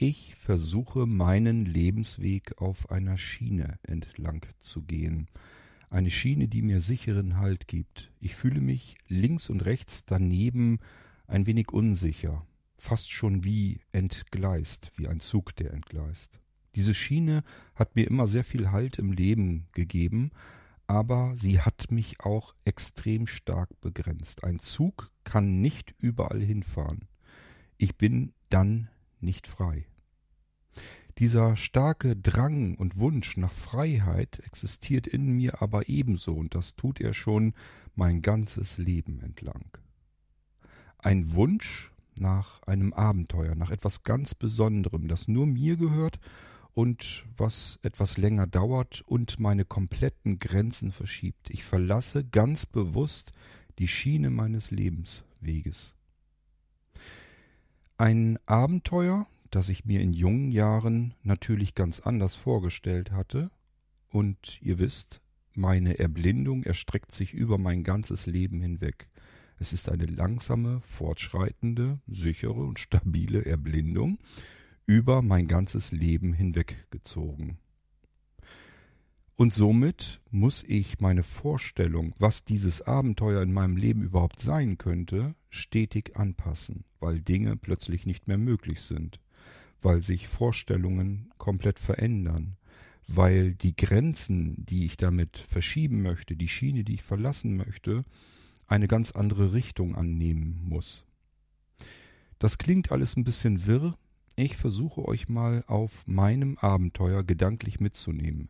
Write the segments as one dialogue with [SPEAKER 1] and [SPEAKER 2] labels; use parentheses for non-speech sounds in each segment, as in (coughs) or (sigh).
[SPEAKER 1] Ich versuche meinen Lebensweg auf einer Schiene entlang zu gehen. Eine Schiene, die mir sicheren Halt gibt. Ich fühle mich links und rechts daneben ein wenig unsicher, fast schon wie entgleist, wie ein Zug, der entgleist. Diese Schiene hat mir immer sehr viel Halt im Leben gegeben, aber sie hat mich auch extrem stark begrenzt. Ein Zug kann nicht überall hinfahren. Ich bin dann nicht frei. Dieser starke Drang und Wunsch nach Freiheit existiert in mir aber ebenso, und das tut er schon mein ganzes Leben entlang. Ein Wunsch nach einem Abenteuer, nach etwas ganz Besonderem, das nur mir gehört und was etwas länger dauert und meine kompletten Grenzen verschiebt. Ich verlasse ganz bewusst die Schiene meines Lebensweges. Ein Abenteuer, das ich mir in jungen Jahren natürlich ganz anders vorgestellt hatte, und ihr wisst, meine Erblindung erstreckt sich über mein ganzes Leben hinweg. Es ist eine langsame, fortschreitende, sichere und stabile Erblindung, über mein ganzes Leben hinweggezogen. Und somit muss ich meine Vorstellung, was dieses Abenteuer in meinem Leben überhaupt sein könnte, stetig anpassen, weil Dinge plötzlich nicht mehr möglich sind, weil sich Vorstellungen komplett verändern, weil die Grenzen, die ich damit verschieben möchte, die Schiene, die ich verlassen möchte, eine ganz andere Richtung annehmen muss. Das klingt alles ein bisschen wirr, ich versuche euch mal auf meinem Abenteuer gedanklich mitzunehmen.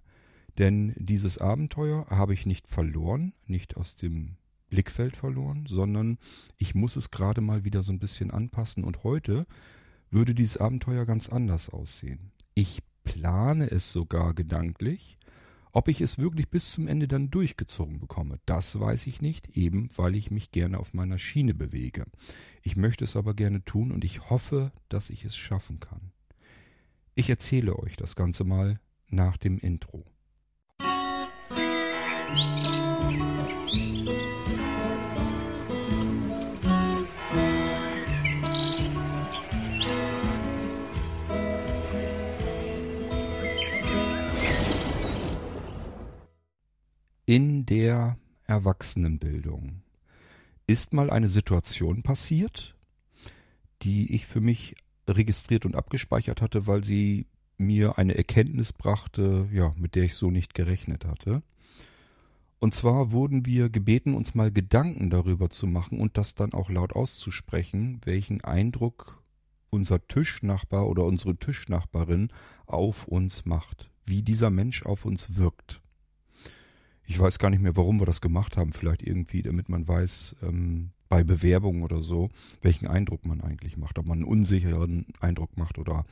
[SPEAKER 1] Denn dieses Abenteuer habe ich nicht verloren, nicht aus dem Blickfeld verloren, sondern ich muss es gerade mal wieder so ein bisschen anpassen. Und heute würde dieses Abenteuer ganz anders aussehen. Ich plane es sogar gedanklich. Ob ich es wirklich bis zum Ende dann durchgezogen bekomme, das weiß ich nicht, eben weil ich mich gerne auf meiner Schiene bewege. Ich möchte es aber gerne tun und ich hoffe, dass ich es schaffen kann. Ich erzähle euch das Ganze mal nach dem Intro. In der Erwachsenenbildung ist mal eine Situation passiert, die ich für mich registriert und abgespeichert hatte, weil sie mir eine Erkenntnis brachte, ja, mit der ich so nicht gerechnet hatte. Und zwar wurden wir gebeten, uns mal Gedanken darüber zu machen und das dann auch laut auszusprechen, welchen Eindruck unser Tischnachbar oder unsere Tischnachbarin auf uns macht, wie dieser Mensch auf uns wirkt. Ich weiß gar nicht mehr, warum wir das gemacht haben. Vielleicht irgendwie, damit man weiß, ähm, bei Bewerbungen oder so, welchen Eindruck man eigentlich macht. Ob man einen unsicheren Eindruck macht oder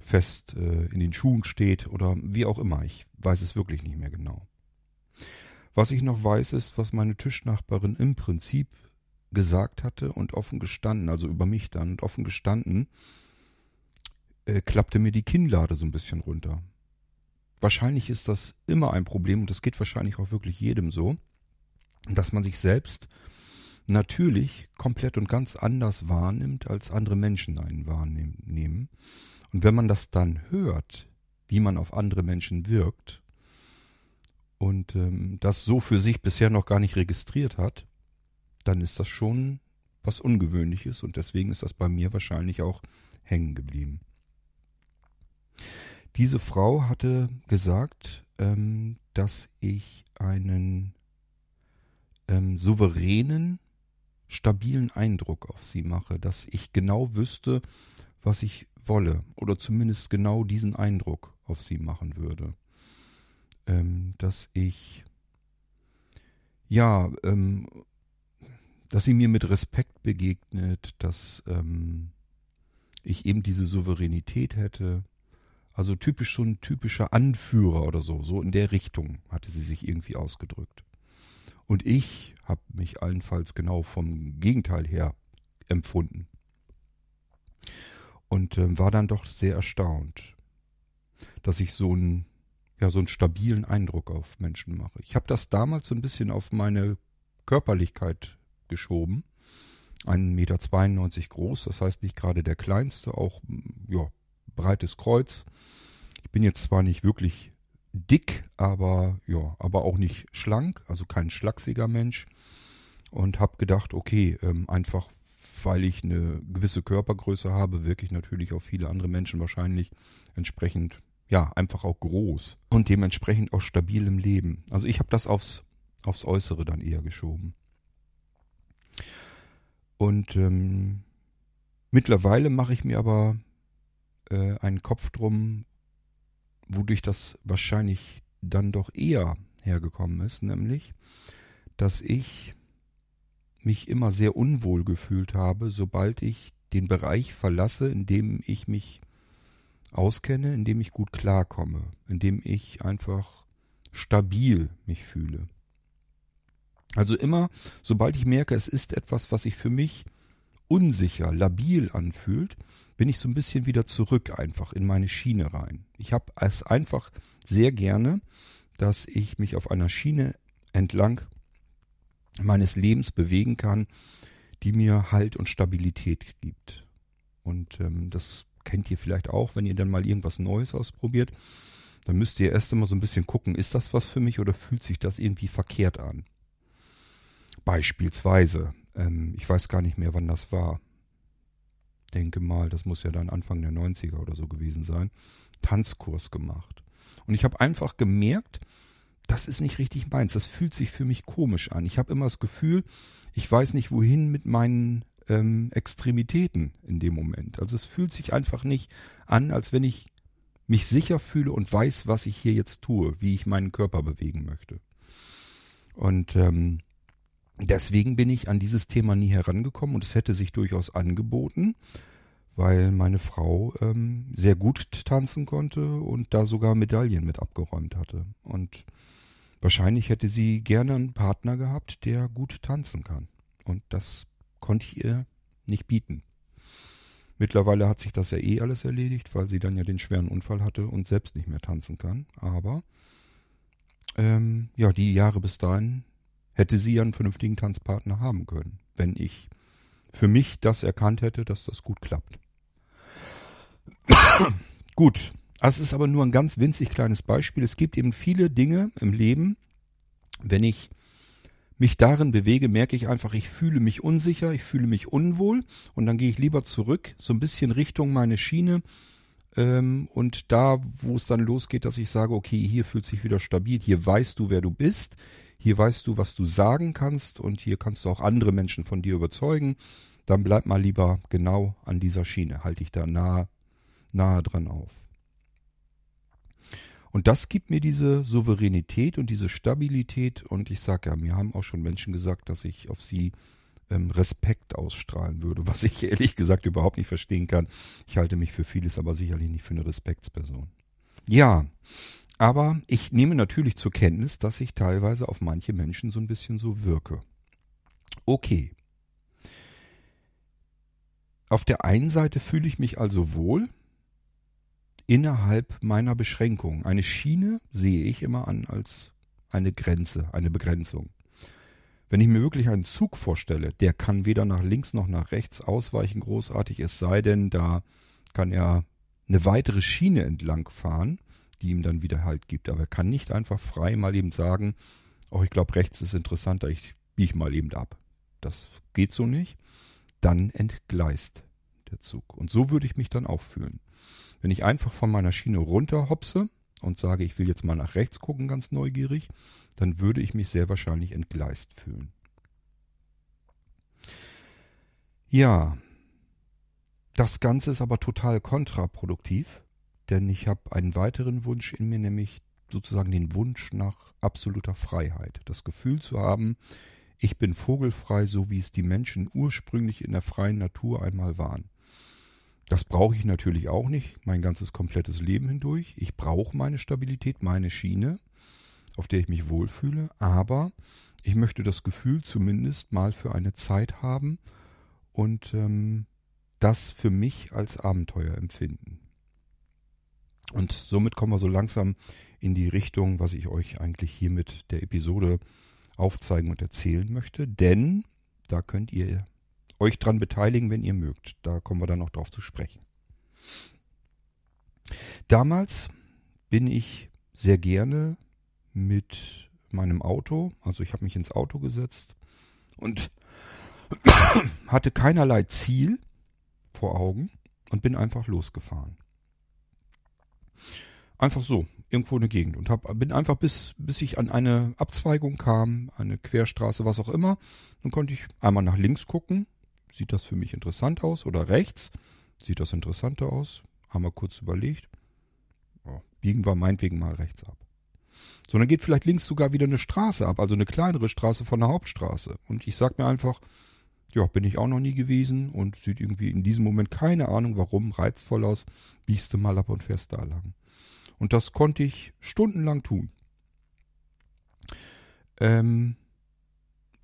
[SPEAKER 1] fest äh, in den Schuhen steht oder wie auch immer. Ich weiß es wirklich nicht mehr genau. Was ich noch weiß, ist, was meine Tischnachbarin im Prinzip gesagt hatte und offen gestanden, also über mich dann und offen gestanden, äh, klappte mir die Kinnlade so ein bisschen runter. Wahrscheinlich ist das immer ein Problem und das geht wahrscheinlich auch wirklich jedem so, dass man sich selbst natürlich komplett und ganz anders wahrnimmt, als andere Menschen einen wahrnehmen. Und wenn man das dann hört, wie man auf andere Menschen wirkt und ähm, das so für sich bisher noch gar nicht registriert hat, dann ist das schon was Ungewöhnliches und deswegen ist das bei mir wahrscheinlich auch hängen geblieben. Diese Frau hatte gesagt, ähm, dass ich einen ähm, souveränen, stabilen Eindruck auf sie mache, dass ich genau wüsste, was ich wolle oder zumindest genau diesen Eindruck auf sie machen würde. Ähm, dass ich ja, ähm, dass sie mir mit Respekt begegnet, dass ähm, ich eben diese Souveränität hätte, also typisch so ein typischer Anführer oder so, so in der Richtung hatte sie sich irgendwie ausgedrückt. Und ich habe mich allenfalls genau vom Gegenteil her empfunden. Und äh, war dann doch sehr erstaunt, dass ich so einen, ja, so einen stabilen Eindruck auf Menschen mache. Ich habe das damals so ein bisschen auf meine Körperlichkeit geschoben. 1,92 Meter groß, das heißt nicht gerade der kleinste, auch ja, breites Kreuz. Ich bin jetzt zwar nicht wirklich dick, aber ja, aber auch nicht schlank, also kein schlachsiger Mensch. Und habe gedacht, okay, ähm, einfach weil ich eine gewisse Körpergröße habe, wirke ich natürlich auf viele andere Menschen wahrscheinlich entsprechend, ja, einfach auch groß und dementsprechend auch stabil im Leben. Also ich habe das aufs, aufs Äußere dann eher geschoben. Und ähm, mittlerweile mache ich mir aber äh, einen Kopf drum, wodurch das wahrscheinlich dann doch eher hergekommen ist, nämlich, dass ich mich immer sehr unwohl gefühlt habe, sobald ich den Bereich verlasse, in dem ich mich auskenne, in dem ich gut klarkomme, in dem ich einfach stabil mich fühle. Also immer, sobald ich merke, es ist etwas, was sich für mich unsicher, labil anfühlt, bin ich so ein bisschen wieder zurück einfach in meine Schiene rein. Ich habe es einfach sehr gerne, dass ich mich auf einer Schiene entlang meines Lebens bewegen kann, die mir Halt und Stabilität gibt. Und ähm, das kennt ihr vielleicht auch, wenn ihr dann mal irgendwas Neues ausprobiert. Dann müsst ihr erst einmal so ein bisschen gucken, ist das was für mich oder fühlt sich das irgendwie verkehrt an? Beispielsweise, ähm, ich weiß gar nicht mehr, wann das war. Denke mal, das muss ja dann Anfang der 90er oder so gewesen sein. Tanzkurs gemacht. Und ich habe einfach gemerkt, das ist nicht richtig meins. Das fühlt sich für mich komisch an. Ich habe immer das Gefühl, ich weiß nicht wohin mit meinen ähm, Extremitäten in dem Moment. Also es fühlt sich einfach nicht an, als wenn ich mich sicher fühle und weiß, was ich hier jetzt tue, wie ich meinen Körper bewegen möchte. Und ähm, deswegen bin ich an dieses Thema nie herangekommen und es hätte sich durchaus angeboten, weil meine Frau ähm, sehr gut tanzen konnte und da sogar Medaillen mit abgeräumt hatte. Und wahrscheinlich hätte sie gerne einen Partner gehabt, der gut tanzen kann. Und das konnte ich ihr nicht bieten. Mittlerweile hat sich das ja eh alles erledigt, weil sie dann ja den schweren Unfall hatte und selbst nicht mehr tanzen kann. Aber ähm, ja, die Jahre bis dahin hätte sie ja einen vernünftigen Tanzpartner haben können, wenn ich für mich das erkannt hätte, dass das gut klappt. (coughs) gut, das ist aber nur ein ganz winzig kleines Beispiel. Es gibt eben viele Dinge im Leben, wenn ich mich darin bewege, merke ich einfach, ich fühle mich unsicher, ich fühle mich unwohl und dann gehe ich lieber zurück, so ein bisschen Richtung meine Schiene ähm, und da, wo es dann losgeht, dass ich sage, okay, hier fühlt sich wieder stabil, hier weißt du, wer du bist, hier weißt du, was du sagen kannst und hier kannst du auch andere Menschen von dir überzeugen. Dann bleib mal lieber genau an dieser Schiene, halte ich da nah, nahe dran auf. Und das gibt mir diese Souveränität und diese Stabilität. Und ich sage ja, mir haben auch schon Menschen gesagt, dass ich auf sie ähm, Respekt ausstrahlen würde, (laughs) was ich ehrlich gesagt überhaupt nicht verstehen kann. Ich halte mich für vieles, aber sicherlich nicht für eine Respektsperson. Ja, aber ich nehme natürlich zur Kenntnis, dass ich teilweise auf manche Menschen so ein bisschen so wirke. Okay. Auf der einen Seite fühle ich mich also wohl innerhalb meiner Beschränkung. Eine Schiene sehe ich immer an als eine Grenze, eine Begrenzung. Wenn ich mir wirklich einen Zug vorstelle, der kann weder nach links noch nach rechts ausweichen großartig, es sei denn, da kann er eine weitere Schiene entlang fahren, die ihm dann wieder Halt gibt. Aber er kann nicht einfach frei mal eben sagen, oh, ich glaube, rechts ist interessanter, ich biege mal eben ab. Das geht so nicht. Dann entgleist der Zug. Und so würde ich mich dann auch fühlen. Wenn ich einfach von meiner Schiene runterhopse und sage, ich will jetzt mal nach rechts gucken, ganz neugierig, dann würde ich mich sehr wahrscheinlich entgleist fühlen. Ja, das Ganze ist aber total kontraproduktiv, denn ich habe einen weiteren Wunsch in mir, nämlich sozusagen den Wunsch nach absoluter Freiheit. Das Gefühl zu haben, ich bin vogelfrei, so wie es die Menschen ursprünglich in der freien Natur einmal waren. Das brauche ich natürlich auch nicht, mein ganzes komplettes Leben hindurch. Ich brauche meine Stabilität, meine Schiene, auf der ich mich wohlfühle, aber ich möchte das Gefühl zumindest mal für eine Zeit haben und ähm, das für mich als Abenteuer empfinden. Und somit kommen wir so langsam in die Richtung, was ich euch eigentlich hier mit der Episode aufzeigen und erzählen möchte. Denn da könnt ihr euch dran beteiligen, wenn ihr mögt. Da kommen wir dann noch drauf zu sprechen. Damals bin ich sehr gerne mit meinem Auto, also ich habe mich ins Auto gesetzt und (coughs) hatte keinerlei Ziel vor Augen und bin einfach losgefahren. Einfach so, irgendwo in der Gegend und hab, bin einfach bis, bis ich an eine Abzweigung kam, eine Querstraße, was auch immer. Dann konnte ich einmal nach links gucken. Sieht das für mich interessant aus? Oder rechts? Sieht das interessanter aus? Haben wir kurz überlegt. Ja, biegen wir meinetwegen mal rechts ab. So, dann geht vielleicht links sogar wieder eine Straße ab, also eine kleinere Straße von der Hauptstraße. Und ich sag mir einfach, ja, bin ich auch noch nie gewesen und sieht irgendwie in diesem Moment keine Ahnung warum, reizvoll aus, biegst du mal ab und fährst da lang. Und das konnte ich stundenlang tun. Ähm,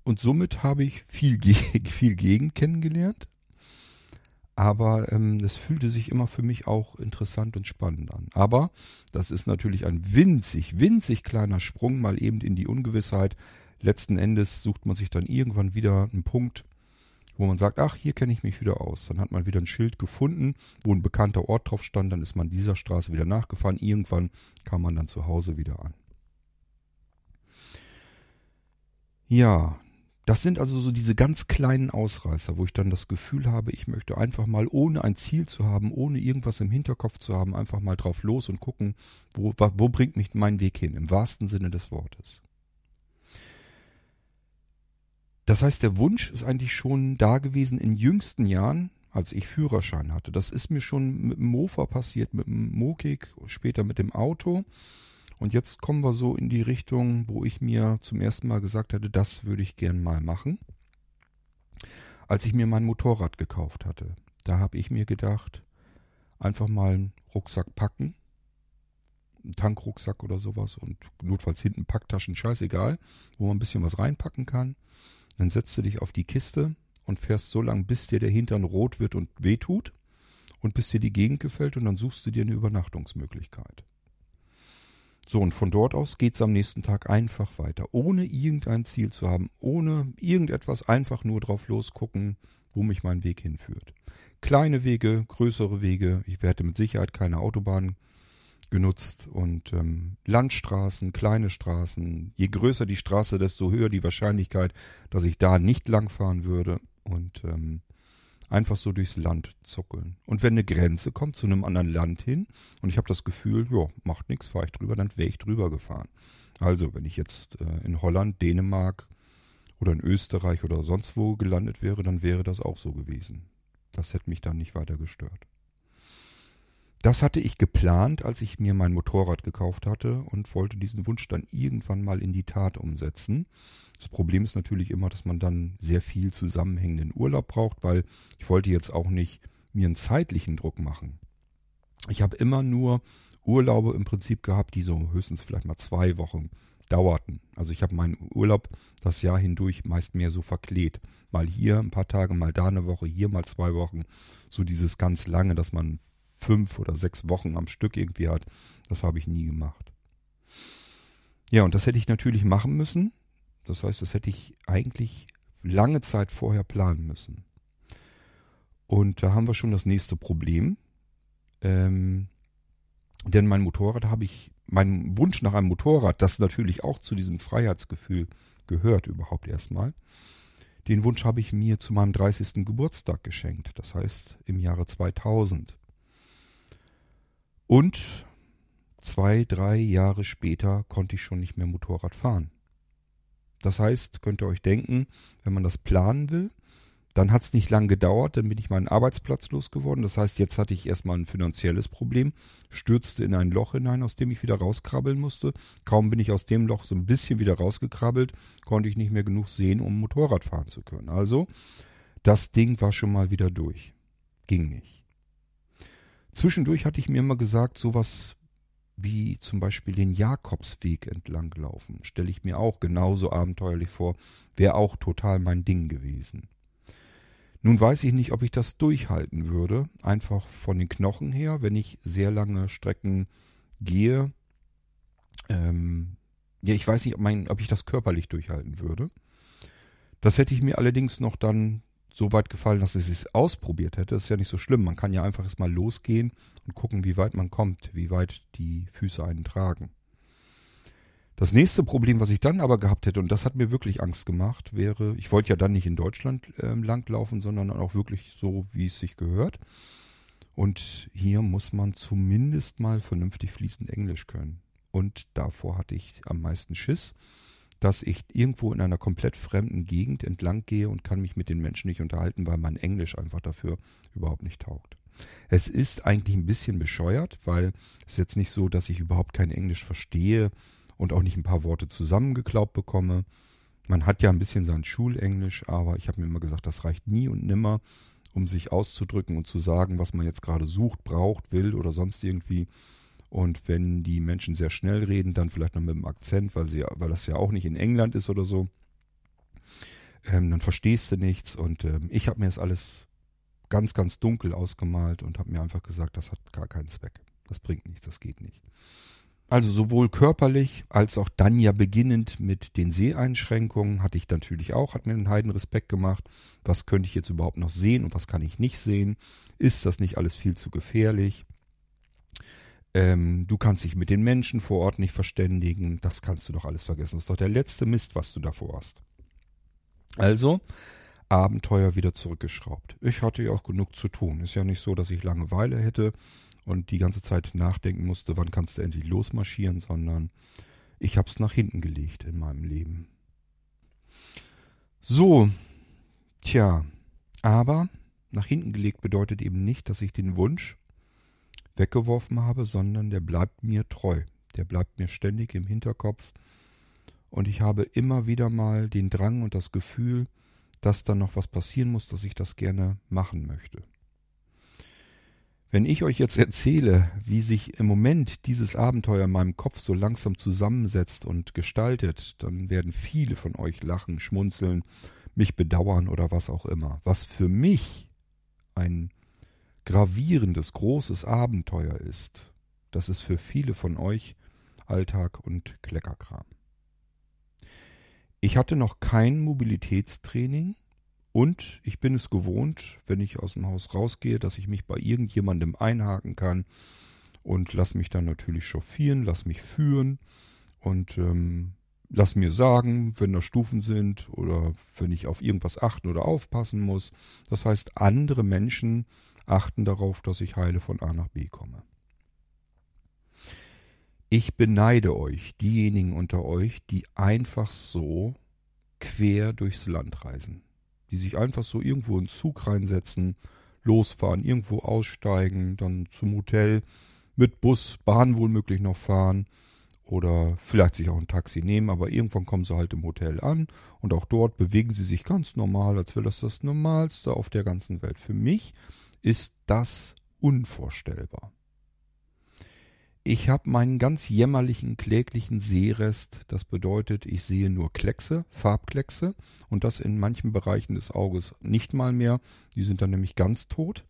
[SPEAKER 1] und somit habe ich viel, (laughs) viel Gegend kennengelernt. Aber ähm, fühlte sich immer für mich auch interessant und spannend an. Aber das ist natürlich ein winzig, winzig kleiner Sprung mal eben in die Ungewissheit. Letzten Endes sucht man sich dann irgendwann wieder einen Punkt, wo man sagt, ach, hier kenne ich mich wieder aus. Dann hat man wieder ein Schild gefunden, wo ein bekannter Ort drauf stand, dann ist man dieser Straße wieder nachgefahren. Irgendwann kam man dann zu Hause wieder an. Ja, das sind also so diese ganz kleinen Ausreißer, wo ich dann das Gefühl habe, ich möchte einfach mal, ohne ein Ziel zu haben, ohne irgendwas im Hinterkopf zu haben, einfach mal drauf los und gucken, wo, wo bringt mich mein Weg hin, im wahrsten Sinne des Wortes. Das heißt, der Wunsch ist eigentlich schon da gewesen in jüngsten Jahren, als ich Führerschein hatte. Das ist mir schon mit dem Mofa passiert, mit dem Mokik, später mit dem Auto. Und jetzt kommen wir so in die Richtung, wo ich mir zum ersten Mal gesagt hatte, das würde ich gern mal machen. Als ich mir mein Motorrad gekauft hatte, da habe ich mir gedacht, einfach mal einen Rucksack packen, einen Tankrucksack oder sowas und notfalls hinten Packtaschen, scheißegal, wo man ein bisschen was reinpacken kann. Dann setzt du dich auf die Kiste und fährst so lang, bis dir der Hintern rot wird und wehtut und bis dir die Gegend gefällt und dann suchst du dir eine Übernachtungsmöglichkeit. So, und von dort aus geht's am nächsten Tag einfach weiter, ohne irgendein Ziel zu haben, ohne irgendetwas, einfach nur drauf losgucken, wo mich mein Weg hinführt. Kleine Wege, größere Wege, ich werde mit Sicherheit keine Autobahn genutzt und ähm, Landstraßen, kleine Straßen. Je größer die Straße, desto höher die Wahrscheinlichkeit, dass ich da nicht langfahren würde und ähm, einfach so durchs Land zuckeln. Und wenn eine Grenze kommt zu einem anderen Land hin und ich habe das Gefühl, ja, macht nichts, fahre ich drüber, dann wäre ich drüber gefahren. Also, wenn ich jetzt äh, in Holland, Dänemark oder in Österreich oder sonst wo gelandet wäre, dann wäre das auch so gewesen. Das hätte mich dann nicht weiter gestört. Das hatte ich geplant, als ich mir mein Motorrad gekauft hatte und wollte diesen Wunsch dann irgendwann mal in die Tat umsetzen. Das Problem ist natürlich immer, dass man dann sehr viel zusammenhängenden Urlaub braucht, weil ich wollte jetzt auch nicht mir einen zeitlichen Druck machen. Ich habe immer nur Urlaube im Prinzip gehabt, die so höchstens vielleicht mal zwei Wochen dauerten. Also ich habe meinen Urlaub das Jahr hindurch meist mehr so verklebt. Mal hier ein paar Tage, mal da eine Woche, hier mal zwei Wochen. So dieses ganz lange, dass man fünf oder sechs Wochen am Stück irgendwie hat. Das habe ich nie gemacht. Ja, und das hätte ich natürlich machen müssen. Das heißt, das hätte ich eigentlich lange Zeit vorher planen müssen. Und da haben wir schon das nächste Problem. Ähm, denn mein Motorrad habe ich, mein Wunsch nach einem Motorrad, das natürlich auch zu diesem Freiheitsgefühl gehört überhaupt erstmal, den Wunsch habe ich mir zu meinem 30. Geburtstag geschenkt. Das heißt im Jahre 2000. Und zwei, drei Jahre später konnte ich schon nicht mehr Motorrad fahren. Das heißt, könnt ihr euch denken, wenn man das planen will, dann hat es nicht lang gedauert, dann bin ich meinen Arbeitsplatz losgeworden. Das heißt, jetzt hatte ich erstmal ein finanzielles Problem, stürzte in ein Loch hinein, aus dem ich wieder rauskrabbeln musste. Kaum bin ich aus dem Loch so ein bisschen wieder rausgekrabbelt, konnte ich nicht mehr genug sehen, um Motorrad fahren zu können. Also, das Ding war schon mal wieder durch. Ging nicht. Zwischendurch hatte ich mir immer gesagt, sowas wie zum Beispiel den Jakobsweg entlang laufen, stelle ich mir auch genauso abenteuerlich vor, wäre auch total mein Ding gewesen. Nun weiß ich nicht, ob ich das durchhalten würde, einfach von den Knochen her, wenn ich sehr lange Strecken gehe. Ähm, ja, ich weiß nicht, ob, mein, ob ich das körperlich durchhalten würde. Das hätte ich mir allerdings noch dann so weit gefallen, dass ich es ausprobiert hätte. Das ist ja nicht so schlimm. Man kann ja einfach erstmal losgehen und gucken, wie weit man kommt, wie weit die Füße einen tragen. Das nächste Problem, was ich dann aber gehabt hätte, und das hat mir wirklich Angst gemacht, wäre, ich wollte ja dann nicht in Deutschland äh, langlaufen, sondern auch wirklich so, wie es sich gehört. Und hier muss man zumindest mal vernünftig fließend Englisch können. Und davor hatte ich am meisten Schiss, dass ich irgendwo in einer komplett fremden Gegend entlang gehe und kann mich mit den Menschen nicht unterhalten, weil mein Englisch einfach dafür überhaupt nicht taugt. Es ist eigentlich ein bisschen bescheuert, weil es ist jetzt nicht so, dass ich überhaupt kein Englisch verstehe und auch nicht ein paar Worte zusammengeklaubt bekomme. Man hat ja ein bisschen sein Schulenglisch, aber ich habe mir immer gesagt, das reicht nie und nimmer, um sich auszudrücken und zu sagen, was man jetzt gerade sucht, braucht, will oder sonst irgendwie. Und wenn die Menschen sehr schnell reden, dann vielleicht noch mit dem Akzent, weil, sie, weil das ja auch nicht in England ist oder so, ähm, dann verstehst du nichts. Und ähm, ich habe mir das alles ganz, ganz dunkel ausgemalt und habe mir einfach gesagt, das hat gar keinen Zweck. Das bringt nichts, das geht nicht. Also sowohl körperlich als auch dann ja beginnend mit den Seheinschränkungen hatte ich natürlich auch, hat mir einen Heiden Respekt gemacht. Was könnte ich jetzt überhaupt noch sehen und was kann ich nicht sehen? Ist das nicht alles viel zu gefährlich? Ähm, du kannst dich mit den Menschen vor Ort nicht verständigen. Das kannst du doch alles vergessen. Das ist doch der letzte Mist, was du davor hast. Also, Abenteuer wieder zurückgeschraubt. Ich hatte ja auch genug zu tun. Ist ja nicht so, dass ich Langeweile hätte und die ganze Zeit nachdenken musste, wann kannst du endlich losmarschieren, sondern ich hab's nach hinten gelegt in meinem Leben. So, tja, aber nach hinten gelegt bedeutet eben nicht, dass ich den Wunsch weggeworfen habe, sondern der bleibt mir treu. Der bleibt mir ständig im Hinterkopf. Und ich habe immer wieder mal den Drang und das Gefühl, dass da noch was passieren muss, dass ich das gerne machen möchte. Wenn ich euch jetzt erzähle, wie sich im Moment dieses Abenteuer in meinem Kopf so langsam zusammensetzt und gestaltet, dann werden viele von euch lachen, schmunzeln, mich bedauern oder was auch immer. Was für mich ein gravierendes, großes Abenteuer ist, das ist für viele von euch Alltag und Kleckerkram. Ich hatte noch kein Mobilitätstraining, und ich bin es gewohnt, wenn ich aus dem Haus rausgehe, dass ich mich bei irgendjemandem einhaken kann und lass mich dann natürlich chauffieren, lass mich führen und ähm, lass mir sagen, wenn da Stufen sind oder wenn ich auf irgendwas achten oder aufpassen muss. Das heißt, andere Menschen achten darauf, dass ich heile von A nach B komme. Ich beneide euch, diejenigen unter euch, die einfach so quer durchs Land reisen die sich einfach so irgendwo in Zug reinsetzen, losfahren, irgendwo aussteigen, dann zum Hotel mit Bus, Bahn wohl möglich noch fahren oder vielleicht sich auch ein Taxi nehmen, aber irgendwann kommen sie halt im Hotel an und auch dort bewegen sie sich ganz normal, als wäre das das Normalste auf der ganzen Welt. Für mich ist das unvorstellbar. Ich habe meinen ganz jämmerlichen, kläglichen Sehrest. Das bedeutet, ich sehe nur Kleckse, Farbkleckse und das in manchen Bereichen des Auges nicht mal mehr. Die sind dann nämlich ganz tot.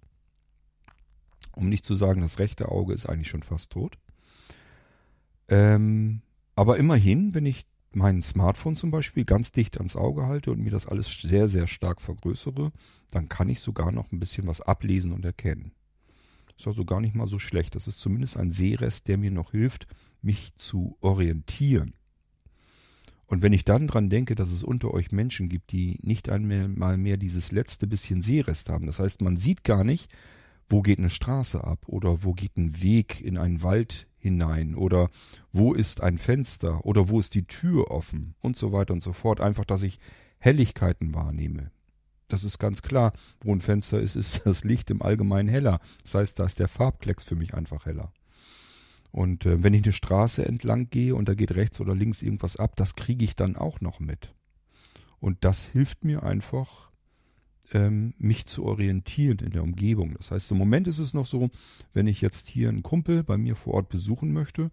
[SPEAKER 1] Um nicht zu sagen, das rechte Auge ist eigentlich schon fast tot. Ähm, aber immerhin, wenn ich mein Smartphone zum Beispiel ganz dicht ans Auge halte und mir das alles sehr, sehr stark vergrößere, dann kann ich sogar noch ein bisschen was ablesen und erkennen. Ist also gar nicht mal so schlecht. Das ist zumindest ein Sehrest, der mir noch hilft, mich zu orientieren. Und wenn ich dann dran denke, dass es unter euch Menschen gibt, die nicht einmal mehr dieses letzte bisschen Seerest haben, das heißt, man sieht gar nicht, wo geht eine Straße ab oder wo geht ein Weg in einen Wald hinein oder wo ist ein Fenster oder wo ist die Tür offen und so weiter und so fort. Einfach, dass ich Helligkeiten wahrnehme das ist ganz klar. Wo ein Fenster ist, (laughs) ist das Licht im Allgemeinen heller. Das heißt, da ist der Farbklecks für mich einfach heller. Und äh, wenn ich eine Straße entlang gehe und da geht rechts oder links irgendwas ab, das kriege ich dann auch noch mit. Und das hilft mir einfach, ähm, mich zu orientieren in der Umgebung. Das heißt, im Moment ist es noch so, wenn ich jetzt hier einen Kumpel bei mir vor Ort besuchen möchte,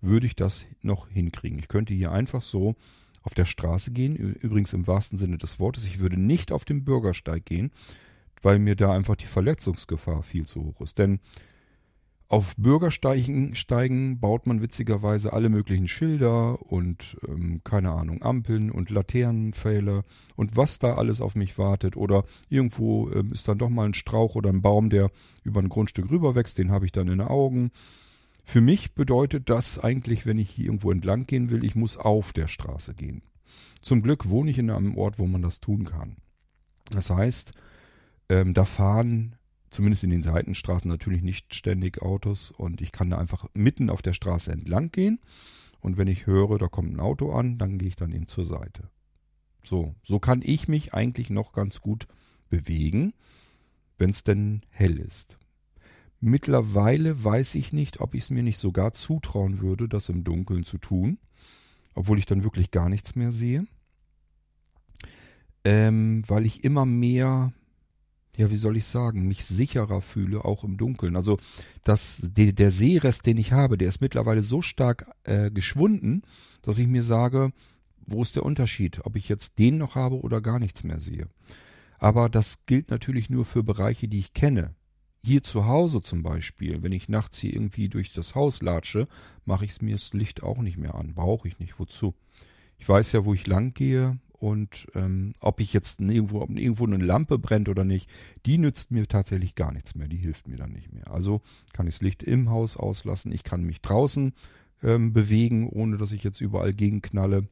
[SPEAKER 1] würde ich das noch hinkriegen. Ich könnte hier einfach so auf der Straße gehen, übrigens im wahrsten Sinne des Wortes. Ich würde nicht auf dem Bürgersteig gehen, weil mir da einfach die Verletzungsgefahr viel zu hoch ist. Denn Auf Bürgersteigen steigen baut man witzigerweise alle möglichen Schilder und ähm, keine Ahnung, Ampeln und Laternenpfähle und was da alles auf mich wartet. Oder irgendwo ähm, ist dann doch mal ein Strauch oder ein Baum, der über ein Grundstück rüberwächst, den habe ich dann in den Augen. Für mich bedeutet das eigentlich, wenn ich hier irgendwo entlang gehen will, ich muss auf der Straße gehen. Zum Glück wohne ich in einem Ort, wo man das tun kann. Das heißt, ähm, da fahren zumindest in den Seitenstraßen natürlich nicht ständig Autos und ich kann da einfach mitten auf der Straße entlang gehen und wenn ich höre, da kommt ein Auto an, dann gehe ich dann eben zur Seite. So, so kann ich mich eigentlich noch ganz gut bewegen, wenn es denn hell ist. Mittlerweile weiß ich nicht, ob ich es mir nicht sogar zutrauen würde, das im Dunkeln zu tun, obwohl ich dann wirklich gar nichts mehr sehe, ähm, weil ich immer mehr ja, wie soll ich sagen, mich sicherer fühle, auch im Dunkeln. Also das, de, der Sehrest, den ich habe, der ist mittlerweile so stark äh, geschwunden, dass ich mir sage, wo ist der Unterschied, ob ich jetzt den noch habe oder gar nichts mehr sehe. Aber das gilt natürlich nur für Bereiche, die ich kenne. Hier zu Hause zum Beispiel, wenn ich nachts hier irgendwie durch das Haus latsche, mache ich mir das Licht auch nicht mehr an. Brauche ich nicht. Wozu? Ich weiß ja, wo ich lang gehe und ähm, ob ich jetzt irgendwo, ob irgendwo eine Lampe brennt oder nicht, die nützt mir tatsächlich gar nichts mehr. Die hilft mir dann nicht mehr. Also kann ich das Licht im Haus auslassen. Ich kann mich draußen ähm, bewegen, ohne dass ich jetzt überall gegenknalle.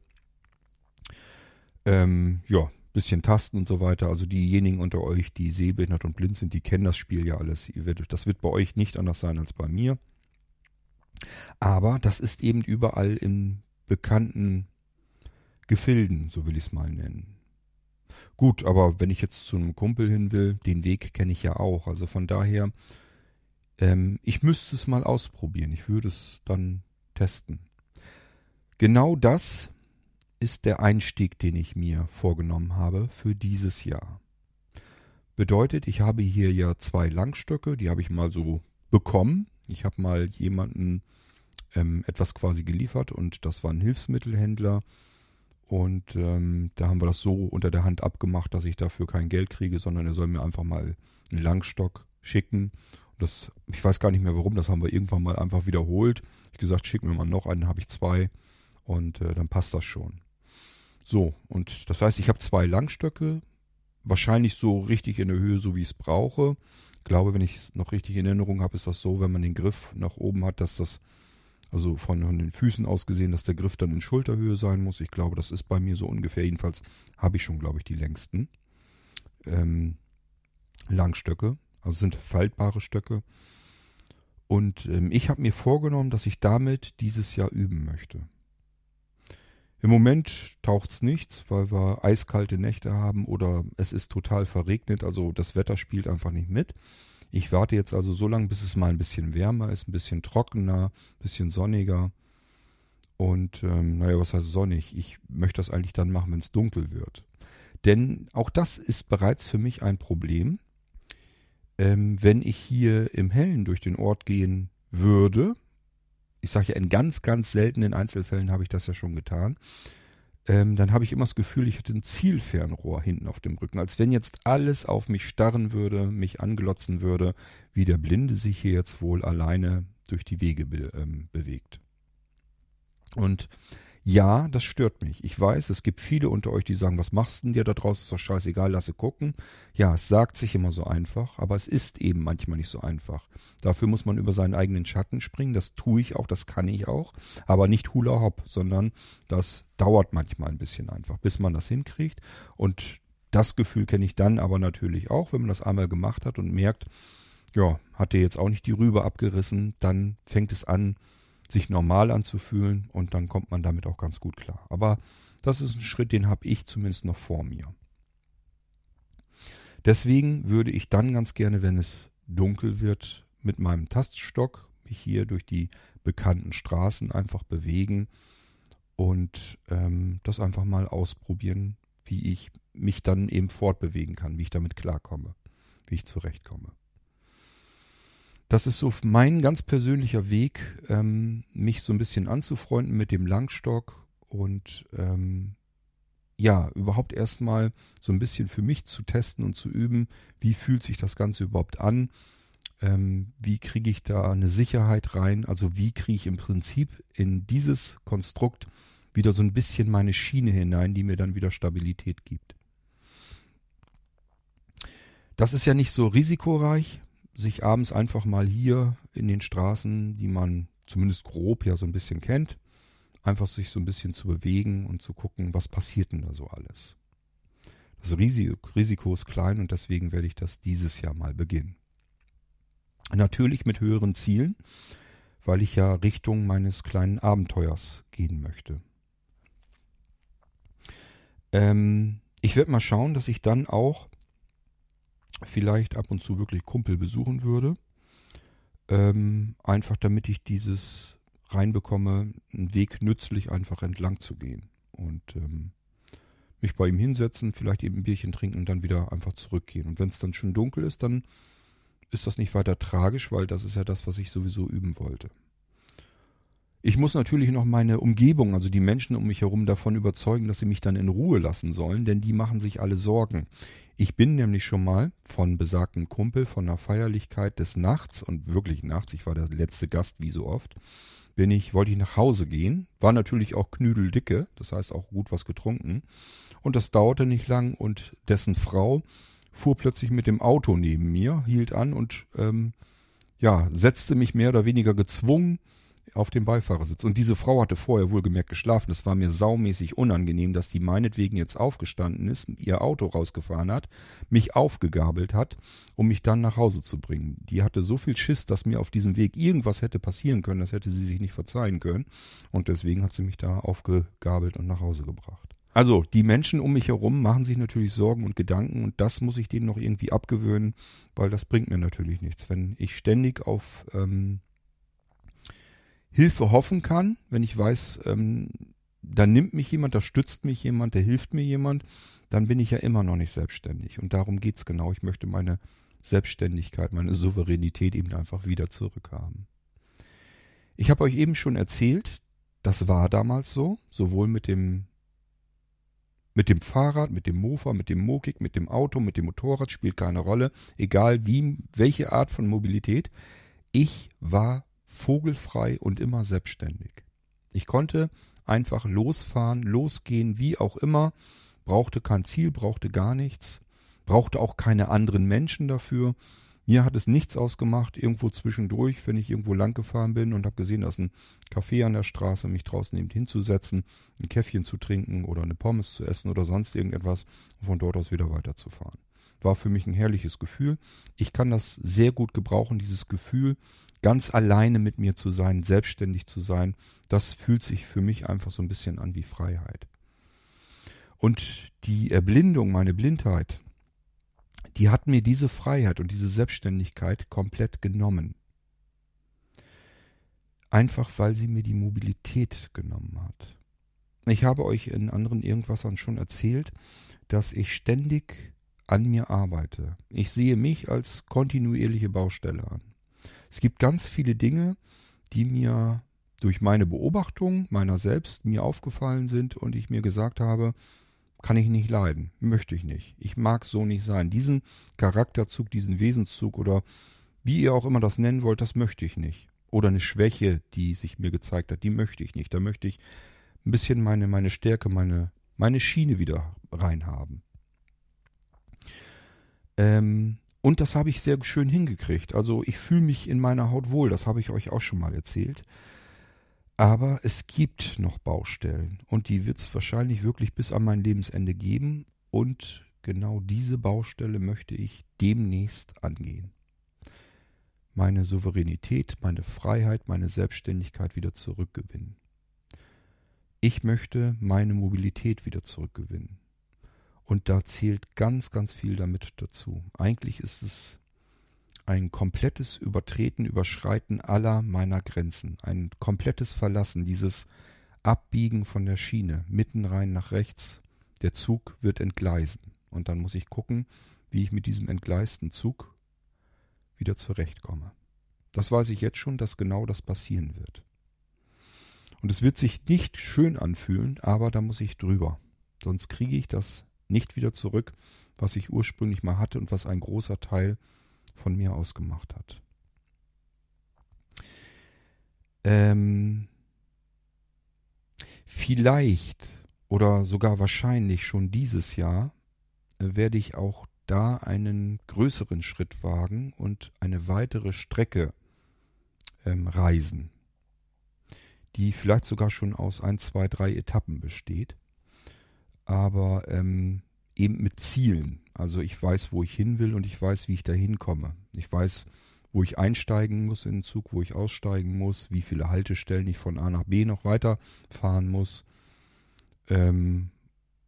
[SPEAKER 1] Ähm, ja, bisschen tasten und so weiter. Also diejenigen unter euch, die sehbehindert und blind sind, die kennen das Spiel ja alles. Das wird bei euch nicht anders sein als bei mir. Aber das ist eben überall im bekannten Gefilden, so will ich es mal nennen. Gut, aber wenn ich jetzt zu einem Kumpel hin will, den Weg kenne ich ja auch. Also von daher, ähm, ich müsste es mal ausprobieren. Ich würde es dann testen. Genau das ist der Einstieg, den ich mir vorgenommen habe für dieses Jahr. Bedeutet, ich habe hier ja zwei Langstöcke, die habe ich mal so bekommen. Ich habe mal jemanden ähm, etwas quasi geliefert und das war ein Hilfsmittelhändler und ähm, da haben wir das so unter der Hand abgemacht, dass ich dafür kein Geld kriege, sondern er soll mir einfach mal einen Langstock schicken. Und das, ich weiß gar nicht mehr warum, das haben wir irgendwann mal einfach wiederholt. Ich gesagt, schick mir mal noch einen, habe ich zwei und äh, dann passt das schon. So, und das heißt, ich habe zwei Langstöcke, wahrscheinlich so richtig in der Höhe, so wie ich es brauche. Ich glaube, wenn ich es noch richtig in Erinnerung habe, ist das so, wenn man den Griff nach oben hat, dass das also von, den Füßen aus gesehen, dass der Griff dann in Schulterhöhe sein muss. Ich glaube, das ist bei mir so ungefähr. Jedenfalls habe ich schon, glaube ich, die längsten ähm, Langstöcke. Also sind faltbare Stöcke. Und ähm, ich habe mir vorgenommen, dass ich damit dieses Jahr üben möchte. Im Moment taucht's nichts, weil wir eiskalte Nächte haben oder es ist total verregnet, also das Wetter spielt einfach nicht mit. Ich warte jetzt also so lange, bis es mal ein bisschen wärmer ist, ein bisschen trockener, ein bisschen sonniger. Und ähm, naja, was heißt sonnig? Ich möchte das eigentlich dann machen, wenn es dunkel wird. Denn auch das ist bereits für mich ein Problem. Ähm, wenn ich hier im Hellen durch den Ort gehen würde, ich sage ja, in ganz, ganz seltenen Einzelfällen habe ich das ja schon getan, ähm, dann habe ich immer das Gefühl, ich hätte ein Zielfernrohr hinten auf dem Rücken, als wenn jetzt alles auf mich starren würde, mich anglotzen würde, wie der Blinde sich hier jetzt wohl alleine durch die Wege be ähm, bewegt. Und ja, das stört mich. Ich weiß, es gibt viele unter euch, die sagen, was machst denn dir da draußen? Ist doch scheißegal, lasse gucken. Ja, es sagt sich immer so einfach, aber es ist eben manchmal nicht so einfach. Dafür muss man über seinen eigenen Schatten springen. Das tue ich auch, das kann ich auch. Aber nicht Hula Hop, sondern das dauert manchmal ein bisschen einfach, bis man das hinkriegt. Und das Gefühl kenne ich dann aber natürlich auch, wenn man das einmal gemacht hat und merkt, ja, hat der jetzt auch nicht die Rübe abgerissen, dann fängt es an, sich normal anzufühlen und dann kommt man damit auch ganz gut klar. Aber das ist ein Schritt, den habe ich zumindest noch vor mir. Deswegen würde ich dann ganz gerne, wenn es dunkel wird, mit meinem Taststock mich hier durch die bekannten Straßen einfach bewegen und ähm, das einfach mal ausprobieren, wie ich mich dann eben fortbewegen kann, wie ich damit klarkomme, wie ich zurechtkomme. Das ist so mein ganz persönlicher Weg, ähm, mich so ein bisschen anzufreunden mit dem Langstock und ähm, ja, überhaupt erstmal so ein bisschen für mich zu testen und zu üben, wie fühlt sich das Ganze überhaupt an. Ähm, wie kriege ich da eine Sicherheit rein? Also wie kriege ich im Prinzip in dieses Konstrukt wieder so ein bisschen meine Schiene hinein, die mir dann wieder Stabilität gibt. Das ist ja nicht so risikoreich, sich abends einfach mal hier in den Straßen, die man zumindest grob ja so ein bisschen kennt, einfach sich so ein bisschen zu bewegen und zu gucken, was passiert denn da so alles. Das Risiko ist klein und deswegen werde ich das dieses Jahr mal beginnen. Natürlich mit höheren Zielen, weil ich ja Richtung meines kleinen Abenteuers gehen möchte. Ähm, ich werde mal schauen, dass ich dann auch vielleicht ab und zu wirklich Kumpel besuchen würde. Ähm, einfach damit ich dieses reinbekomme, einen Weg nützlich einfach entlang zu gehen. Und ähm, mich bei ihm hinsetzen, vielleicht eben ein Bierchen trinken und dann wieder einfach zurückgehen. Und wenn es dann schon dunkel ist, dann ist das nicht weiter tragisch, weil das ist ja das, was ich sowieso üben wollte. Ich muss natürlich noch meine Umgebung, also die Menschen um mich herum davon überzeugen, dass sie mich dann in Ruhe lassen sollen, denn die machen sich alle Sorgen. Ich bin nämlich schon mal von besagten Kumpel von einer Feierlichkeit des Nachts und wirklich nachts, ich war der letzte Gast wie so oft, bin ich, wollte ich nach Hause gehen, war natürlich auch knüdeldicke, das heißt auch gut was getrunken und das dauerte nicht lang und dessen Frau fuhr plötzlich mit dem Auto neben mir, hielt an und ähm, ja, setzte mich mehr oder weniger gezwungen auf dem Beifahrersitz. Und diese Frau hatte vorher wohlgemerkt geschlafen. Das war mir saumäßig unangenehm, dass die meinetwegen jetzt aufgestanden ist, ihr Auto rausgefahren hat, mich aufgegabelt hat, um mich dann nach Hause zu bringen. Die hatte so viel Schiss, dass mir auf diesem Weg irgendwas hätte passieren können, das hätte sie sich nicht verzeihen können. Und deswegen hat sie mich da aufgegabelt und nach Hause gebracht. Also, die Menschen um mich herum machen sich natürlich Sorgen und Gedanken und das muss ich denen noch irgendwie abgewöhnen, weil das bringt mir natürlich nichts. Wenn ich ständig auf ähm, Hilfe hoffen kann, wenn ich weiß, ähm, da nimmt mich jemand, da stützt mich jemand, da hilft mir jemand, dann bin ich ja immer noch nicht selbstständig. Und darum geht's genau. Ich möchte meine Selbstständigkeit, meine Souveränität eben einfach wieder zurückhaben. Ich habe euch eben schon erzählt, das war damals so, sowohl mit dem mit dem Fahrrad, mit dem Mofa, mit dem Mokik, mit dem Auto, mit dem Motorrad spielt keine Rolle, egal wie welche Art von Mobilität. Ich war vogelfrei und immer selbstständig. Ich konnte einfach losfahren, losgehen, wie auch immer, brauchte kein Ziel, brauchte gar nichts, brauchte auch keine anderen Menschen dafür. Mir hat es nichts ausgemacht, irgendwo zwischendurch, wenn ich irgendwo lang gefahren bin und habe gesehen, dass ein Café an der Straße, mich draußen eben hinzusetzen, ein Käffchen zu trinken oder eine Pommes zu essen oder sonst irgendetwas und von dort aus wieder weiterzufahren. War für mich ein herrliches Gefühl. Ich kann das sehr gut gebrauchen, dieses Gefühl, ganz alleine mit mir zu sein, selbstständig zu sein, das fühlt sich für mich einfach so ein bisschen an wie Freiheit. Und die Erblindung, meine Blindheit, die hat mir diese Freiheit und diese Selbstständigkeit komplett genommen. Einfach weil sie mir die Mobilität genommen hat. Ich habe euch in anderen Irgendwassern schon erzählt, dass ich ständig an mir arbeite. Ich sehe mich als kontinuierliche Baustelle an. Es gibt ganz viele Dinge, die mir durch meine Beobachtung meiner selbst mir aufgefallen sind und ich mir gesagt habe, kann ich nicht leiden, möchte ich nicht. Ich mag so nicht sein. Diesen Charakterzug, diesen Wesenszug oder wie ihr auch immer das nennen wollt, das möchte ich nicht. Oder eine Schwäche, die sich mir gezeigt hat, die möchte ich nicht. Da möchte ich ein bisschen meine, meine Stärke, meine, meine Schiene wieder reinhaben. Ähm, und das habe ich sehr schön hingekriegt. Also ich fühle mich in meiner Haut wohl, das habe ich euch auch schon mal erzählt. Aber es gibt noch Baustellen und die wird es wahrscheinlich wirklich bis an mein Lebensende geben. Und genau diese Baustelle möchte ich demnächst angehen. Meine Souveränität, meine Freiheit, meine Selbstständigkeit wieder zurückgewinnen. Ich möchte meine Mobilität wieder zurückgewinnen. Und da zählt ganz, ganz viel damit dazu. Eigentlich ist es ein komplettes Übertreten, Überschreiten aller meiner Grenzen. Ein komplettes Verlassen, dieses Abbiegen von der Schiene, mitten rein nach rechts. Der Zug wird entgleisen. Und dann muss ich gucken, wie ich mit diesem entgleisten Zug wieder zurechtkomme. Das weiß ich jetzt schon, dass genau das passieren wird. Und es wird sich nicht schön anfühlen, aber da muss ich drüber. Sonst kriege ich das nicht wieder zurück, was ich ursprünglich mal hatte und was ein großer Teil von mir ausgemacht hat. Ähm, vielleicht oder sogar wahrscheinlich schon dieses Jahr äh, werde ich auch da einen größeren Schritt wagen und eine weitere Strecke ähm, reisen, die vielleicht sogar schon aus ein, zwei, drei Etappen besteht aber ähm, eben mit Zielen. Also ich weiß, wo ich hin will und ich weiß, wie ich da hinkomme. Ich weiß, wo ich einsteigen muss in den Zug, wo ich aussteigen muss, wie viele Haltestellen ich von A nach B noch weiter fahren muss. Ähm,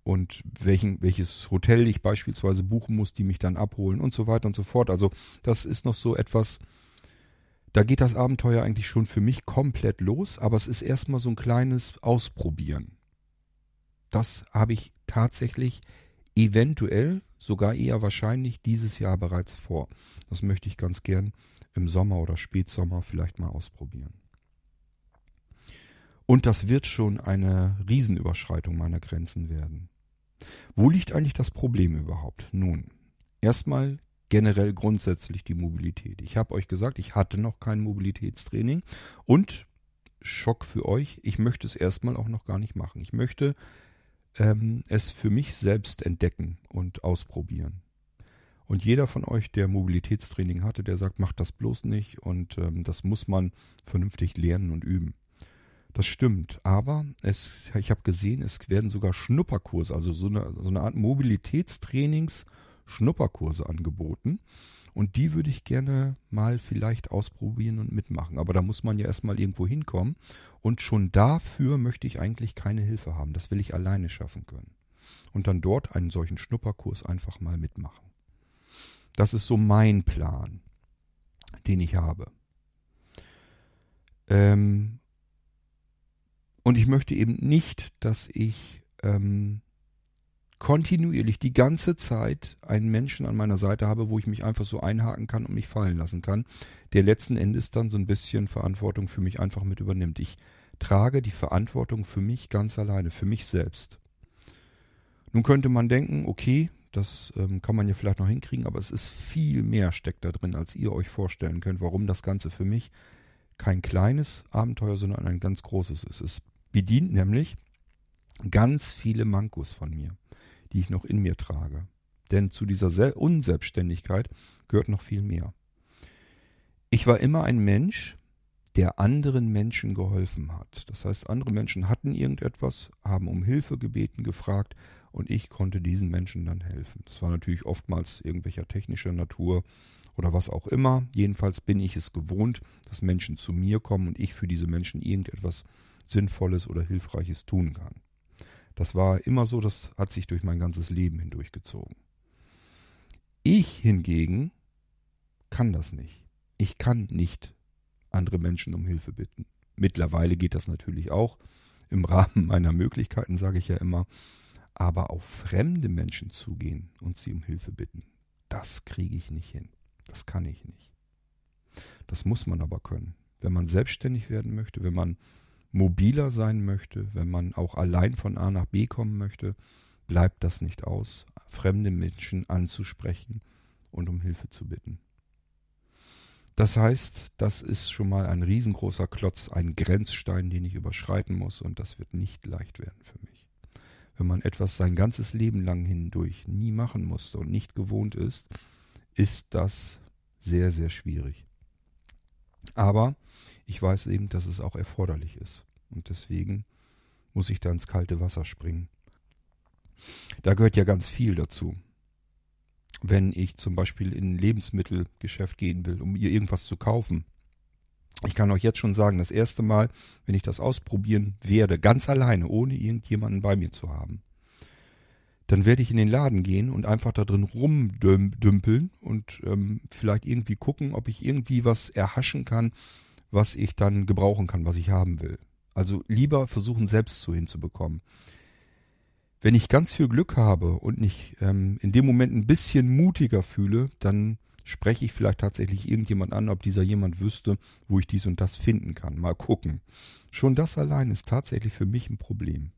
[SPEAKER 1] und welchen, welches Hotel ich beispielsweise buchen muss, die mich dann abholen und so weiter und so fort. Also das ist noch so etwas, da geht das Abenteuer eigentlich schon für mich komplett los, aber es ist erstmal so ein kleines Ausprobieren. Das habe ich tatsächlich eventuell, sogar eher wahrscheinlich dieses Jahr bereits vor. Das möchte ich ganz gern im Sommer oder Spätsommer vielleicht mal ausprobieren. Und das wird schon eine Riesenüberschreitung meiner Grenzen werden. Wo liegt eigentlich das Problem überhaupt? Nun, erstmal generell grundsätzlich die Mobilität. Ich habe euch gesagt, ich hatte noch kein Mobilitätstraining und Schock für euch, ich möchte es erstmal auch noch gar nicht machen. Ich möchte ähm, es für mich selbst entdecken und ausprobieren. Und jeder von euch, der Mobilitätstraining hatte, der sagt, macht das bloß nicht und ähm, das muss man vernünftig lernen und üben. Das stimmt, aber es, ich habe gesehen, es werden sogar Schnupperkurse, also so eine, so eine Art Mobilitätstrainings Schnupperkurse angeboten. Und die würde ich gerne mal vielleicht ausprobieren und mitmachen. Aber da muss man ja erstmal irgendwo hinkommen. Und schon dafür möchte ich eigentlich keine Hilfe haben. Das will ich alleine schaffen können. Und dann dort einen solchen Schnupperkurs einfach mal mitmachen. Das ist so mein Plan, den ich habe. Ähm, und ich möchte eben nicht, dass ich ähm, kontinuierlich die ganze Zeit einen Menschen an meiner Seite habe, wo ich mich einfach so einhaken kann und mich fallen lassen kann, der letzten Endes dann so ein bisschen Verantwortung für mich einfach mit übernimmt. Ich trage die Verantwortung für mich ganz alleine, für mich selbst. Nun könnte man denken, okay, das ähm, kann man ja vielleicht noch hinkriegen, aber es ist viel mehr steckt da drin, als ihr euch vorstellen könnt, warum das Ganze für mich kein kleines Abenteuer, sondern ein ganz großes ist. Es bedient nämlich ganz viele Mankos von mir, die ich noch in mir trage. Denn zu dieser Unselbstständigkeit gehört noch viel mehr. Ich war immer ein Mensch, der anderen Menschen geholfen hat. Das heißt, andere Menschen hatten irgendetwas, haben um Hilfe gebeten, gefragt und ich konnte diesen Menschen dann helfen. Das war natürlich oftmals irgendwelcher technischer Natur oder was auch immer. Jedenfalls bin ich es gewohnt, dass Menschen zu mir kommen und ich für diese Menschen irgendetwas Sinnvolles oder Hilfreiches tun kann. Das war immer so, das hat sich durch mein ganzes Leben hindurchgezogen. Ich hingegen kann das nicht. Ich kann nicht andere Menschen um Hilfe bitten. Mittlerweile geht das natürlich auch im Rahmen meiner Möglichkeiten, sage ich ja immer. Aber auf fremde Menschen zugehen und sie um Hilfe bitten, das kriege ich nicht hin. Das kann ich nicht. Das muss man aber können. Wenn man selbstständig werden möchte, wenn man mobiler sein möchte, wenn man auch allein von A nach B kommen möchte, bleibt das nicht aus, fremde Menschen anzusprechen und um Hilfe zu bitten. Das heißt, das ist schon mal ein riesengroßer Klotz, ein Grenzstein, den ich überschreiten muss und das wird nicht leicht werden für mich. Wenn man etwas sein ganzes Leben lang hindurch nie machen musste und nicht gewohnt ist, ist das sehr, sehr schwierig. Aber ich weiß eben, dass es auch erforderlich ist. Und deswegen muss ich da ins kalte Wasser springen. Da gehört ja ganz viel dazu. Wenn ich zum Beispiel in ein Lebensmittelgeschäft gehen will, um ihr irgendwas zu kaufen. Ich kann euch jetzt schon sagen, das erste Mal, wenn ich das ausprobieren werde, ganz alleine, ohne irgendjemanden bei mir zu haben, dann werde ich in den Laden gehen und einfach da drin rumdümpeln und ähm, vielleicht irgendwie gucken, ob ich irgendwie was erhaschen kann, was ich dann gebrauchen kann, was ich haben will. Also lieber versuchen, selbst so hinzubekommen. Wenn ich ganz viel Glück habe und mich ähm, in dem Moment ein bisschen mutiger fühle, dann spreche ich vielleicht tatsächlich irgendjemand an, ob dieser jemand wüsste, wo ich dies und das finden kann. Mal gucken. Schon das allein ist tatsächlich für mich ein Problem.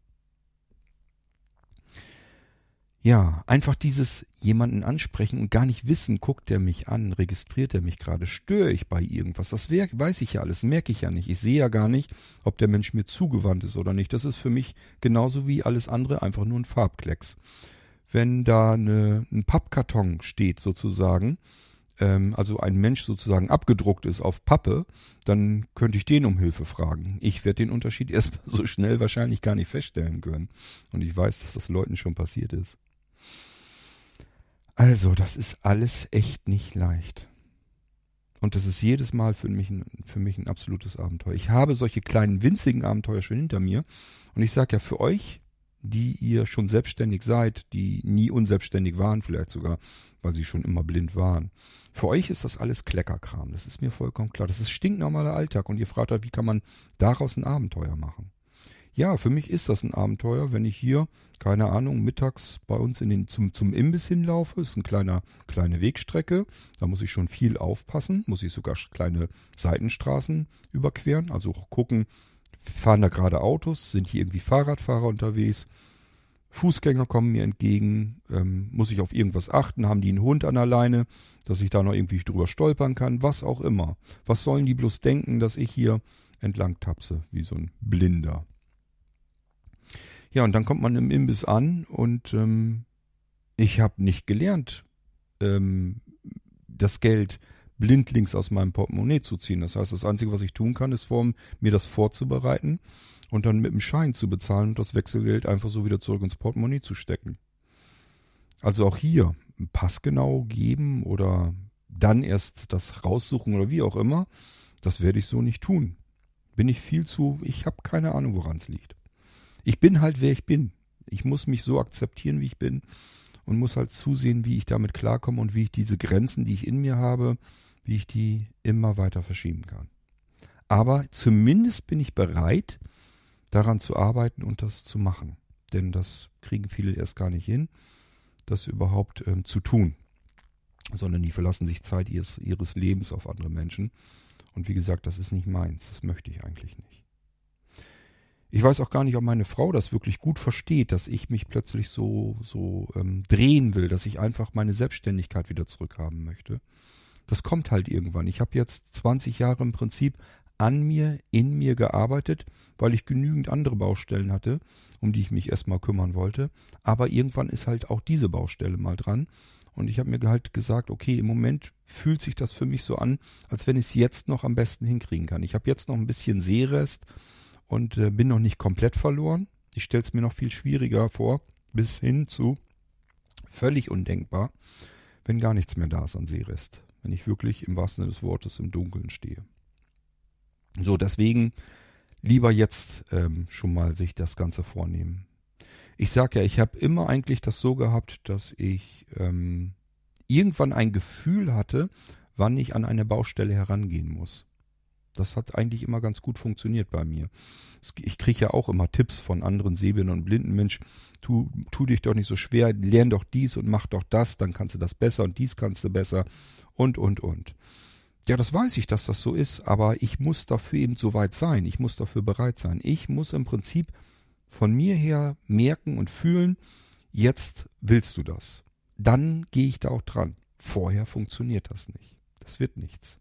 [SPEAKER 1] Ja, einfach dieses jemanden ansprechen und gar nicht wissen, guckt er mich an, registriert er mich gerade, störe ich bei irgendwas. Das weiß ich ja alles, merke ich ja nicht. Ich sehe ja gar nicht, ob der Mensch mir zugewandt ist oder nicht. Das ist für mich genauso wie alles andere einfach nur ein Farbklecks. Wenn da eine, ein Pappkarton steht sozusagen, ähm, also ein Mensch sozusagen abgedruckt ist auf Pappe, dann könnte ich den um Hilfe fragen. Ich werde den Unterschied (laughs) erstmal so schnell wahrscheinlich gar nicht feststellen können. Und ich weiß, dass das Leuten schon passiert ist. Also, das ist alles echt nicht leicht. Und das ist jedes Mal für mich, ein, für mich ein absolutes Abenteuer. Ich habe solche kleinen winzigen Abenteuer schon hinter mir. Und ich sage ja, für euch, die ihr schon selbstständig seid, die nie unselbstständig waren, vielleicht sogar, weil sie schon immer blind waren. Für euch ist das alles Kleckerkram. Das ist mir vollkommen klar. Das ist stinknormaler Alltag. Und ihr fragt euch, wie kann man daraus ein Abenteuer machen? Ja, für mich ist das ein Abenteuer, wenn ich hier, keine Ahnung, mittags bei uns in den, zum, zum Imbiss hinlaufe. Ist eine kleine, kleine Wegstrecke. Da muss ich schon viel aufpassen. Muss ich sogar kleine Seitenstraßen überqueren. Also gucken, fahren da gerade Autos? Sind hier irgendwie Fahrradfahrer unterwegs? Fußgänger kommen mir entgegen. Ähm, muss ich auf irgendwas achten? Haben die einen Hund an der Leine, dass ich da noch irgendwie drüber stolpern kann? Was auch immer. Was sollen die bloß denken, dass ich hier entlang tapse, wie so ein Blinder? Ja, und dann kommt man im Imbiss an und ähm, ich habe nicht gelernt, ähm, das Geld blindlings aus meinem Portemonnaie zu ziehen. Das heißt, das Einzige, was ich tun kann, ist vor, mir das vorzubereiten und dann mit dem Schein zu bezahlen und das Wechselgeld einfach so wieder zurück ins Portemonnaie zu stecken. Also auch hier passgenau geben oder dann erst das raussuchen oder wie auch immer, das werde ich so nicht tun. Bin ich viel zu, ich habe keine Ahnung, woran es liegt ich bin halt, wer ich bin. Ich muss mich so akzeptieren, wie ich bin und muss halt zusehen, wie ich damit klarkomme und wie ich diese Grenzen, die ich in mir habe, wie ich die immer weiter verschieben kann. Aber zumindest bin ich bereit, daran zu arbeiten und das zu machen. Denn das kriegen viele erst gar nicht hin, das überhaupt ähm, zu tun. Sondern die verlassen sich Zeit ihres, ihres Lebens auf andere Menschen. Und wie gesagt, das ist nicht meins. Das möchte ich eigentlich nicht. Ich weiß auch gar nicht, ob meine Frau das wirklich gut versteht, dass ich mich plötzlich so, so ähm, drehen will, dass ich einfach meine Selbstständigkeit wieder zurückhaben möchte. Das kommt halt irgendwann. Ich habe jetzt 20 Jahre im Prinzip an mir, in mir gearbeitet, weil ich genügend andere Baustellen hatte, um die ich mich erstmal kümmern wollte. Aber irgendwann ist halt auch diese Baustelle mal dran. Und ich habe mir halt gesagt, okay, im Moment fühlt sich das für mich so an, als wenn ich es jetzt noch am besten hinkriegen kann. Ich habe jetzt noch ein bisschen Seerest und äh, bin noch nicht komplett verloren. Ich stelle es mir noch viel schwieriger vor, bis hin zu völlig undenkbar, wenn gar nichts mehr da ist an Seerest. Wenn ich wirklich im wahrsten Sinne des Wortes im Dunkeln stehe. So, deswegen lieber jetzt ähm, schon mal sich das Ganze vornehmen. Ich sag ja, ich habe immer eigentlich das so gehabt, dass ich ähm, irgendwann ein Gefühl hatte, wann ich an eine Baustelle herangehen muss. Das hat eigentlich immer ganz gut funktioniert bei mir. Ich kriege ja auch immer Tipps von anderen Sehbehindern und blinden Mensch, tu, tu dich doch nicht so schwer, lern doch dies und mach doch das, dann kannst du das besser und dies kannst du besser und, und, und. Ja, das weiß ich, dass das so ist, aber ich muss dafür eben so weit sein. Ich muss dafür bereit sein. Ich muss im Prinzip von mir her merken und fühlen, jetzt willst du das. Dann gehe ich da auch dran. Vorher funktioniert das nicht. Das wird nichts.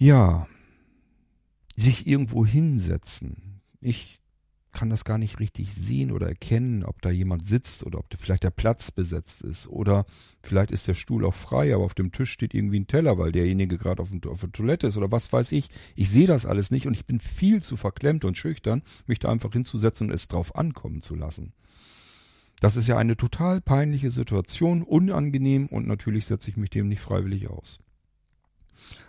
[SPEAKER 1] Ja, sich irgendwo hinsetzen. Ich kann das gar nicht richtig sehen oder erkennen, ob da jemand sitzt oder ob vielleicht der Platz besetzt ist oder vielleicht ist der Stuhl auch frei, aber auf dem Tisch steht irgendwie ein Teller, weil derjenige gerade auf, auf, der Toilette ist oder was weiß ich. Ich sehe das alles nicht und ich bin viel zu verklemmt und schüchtern, mich da einfach hinzusetzen und es drauf ankommen zu lassen. Das ist ja eine total peinliche Situation, unangenehm und natürlich setze ich mich dem nicht freiwillig aus.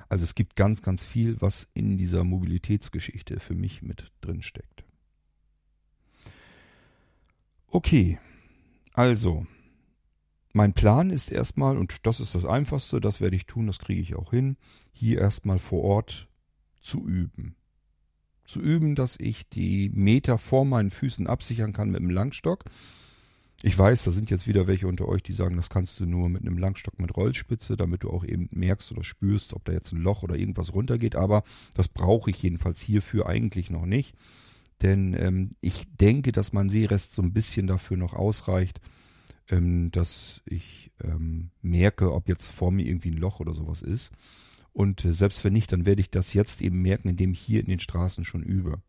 [SPEAKER 1] Also es gibt ganz, ganz viel, was in dieser Mobilitätsgeschichte für mich mit drin steckt. Okay, also mein Plan ist erstmal, und das ist das Einfachste, das werde ich tun, das kriege ich auch hin, hier erstmal vor Ort zu üben. Zu üben, dass ich die Meter vor meinen Füßen absichern kann mit dem Langstock ich weiß, da sind jetzt wieder welche unter euch, die sagen, das kannst du nur mit einem Langstock mit Rollspitze, damit du auch eben merkst oder spürst, ob da jetzt ein Loch oder irgendwas runtergeht. Aber das brauche ich jedenfalls hierfür eigentlich noch nicht. denn ähm, ich denke, dass mein Seerest so ein bisschen dafür noch ausreicht, ähm, dass ich ähm, merke, ob jetzt vor mir irgendwie ein Loch oder sowas ist. Und äh, selbst wenn nicht, dann werde ich das jetzt eben merken, indem ich hier in den Straßen schon übe.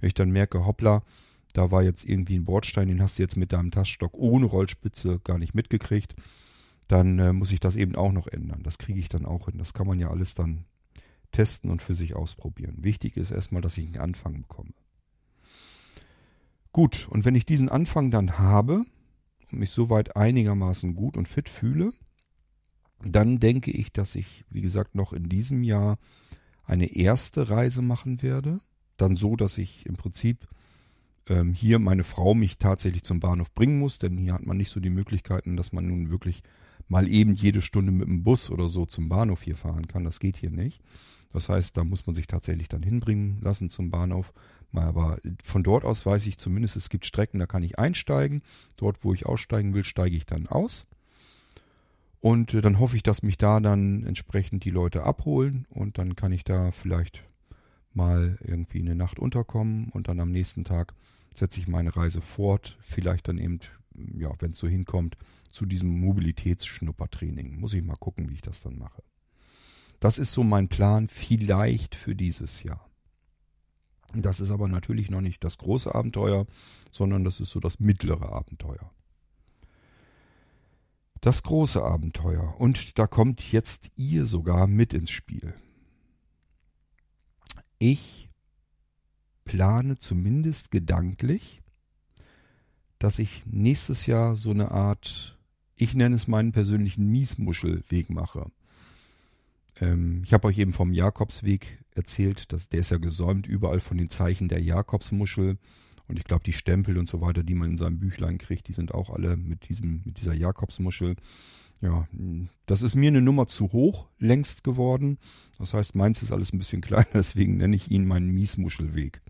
[SPEAKER 1] Wenn ich dann merke, hoppla, da war jetzt irgendwie ein Bordstein, den hast du jetzt mit deinem Taststock ohne Rollspitze gar nicht mitgekriegt, dann äh, muss ich das eben auch noch ändern. Das kriege ich dann auch hin. Das kann man ja alles dann testen und für sich ausprobieren. Wichtig ist erstmal, dass ich einen Anfang bekomme. Gut, und wenn ich diesen Anfang dann habe und mich soweit einigermaßen gut und fit fühle, dann denke ich, dass ich, wie gesagt, noch in diesem Jahr eine erste Reise machen werde. Dann so, dass ich im Prinzip ähm, hier meine Frau mich tatsächlich zum Bahnhof bringen muss, denn hier hat man nicht so die Möglichkeiten, dass man nun wirklich mal eben jede Stunde mit dem Bus oder so zum Bahnhof hier fahren kann. Das geht hier nicht. Das heißt, da muss man sich tatsächlich dann hinbringen lassen zum Bahnhof. Aber von dort aus weiß ich zumindest, es gibt Strecken, da kann ich einsteigen. Dort, wo ich aussteigen will, steige ich dann aus. Und äh, dann hoffe ich, dass mich da dann entsprechend die Leute abholen und dann kann ich da vielleicht mal irgendwie eine Nacht unterkommen und dann am nächsten Tag setze ich meine Reise fort. Vielleicht dann eben, ja, wenn es so hinkommt, zu diesem Mobilitätsschnuppertraining. Muss ich mal gucken, wie ich das dann mache. Das ist so mein Plan, vielleicht für dieses Jahr. Das ist aber natürlich noch nicht das große Abenteuer, sondern das ist so das mittlere Abenteuer. Das große Abenteuer. Und da kommt jetzt ihr sogar mit ins Spiel. Ich plane zumindest gedanklich, dass ich nächstes Jahr so eine Art, ich nenne es meinen persönlichen Miesmuschelweg mache. Ähm, ich habe euch eben vom Jakobsweg erzählt, dass der ist ja gesäumt überall von den Zeichen der Jakobsmuschel. Und ich glaube, die Stempel und so weiter, die man in seinem Büchlein kriegt, die sind auch alle mit diesem, mit dieser Jakobsmuschel. Ja, das ist mir eine Nummer zu hoch längst geworden. Das heißt, meins ist alles ein bisschen kleiner, (laughs) deswegen nenne ich ihn meinen Miesmuschelweg.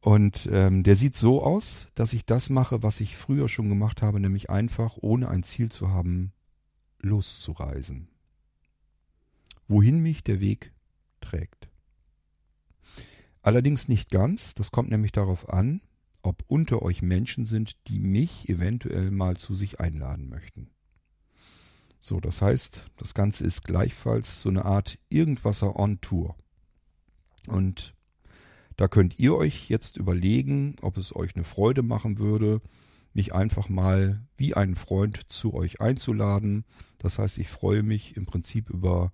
[SPEAKER 1] Und ähm, der sieht so aus, dass ich das mache, was ich früher schon gemacht habe, nämlich einfach, ohne ein Ziel zu haben, loszureisen. Wohin mich der Weg trägt. Allerdings nicht ganz, das kommt nämlich darauf an, ob unter euch Menschen sind, die mich eventuell mal zu sich einladen möchten. So, das heißt, das Ganze ist gleichfalls so eine Art Irgendwasser on Tour. Und da könnt ihr euch jetzt überlegen, ob es euch eine Freude machen würde, mich einfach mal wie einen Freund zu euch einzuladen. Das heißt, ich freue mich im Prinzip über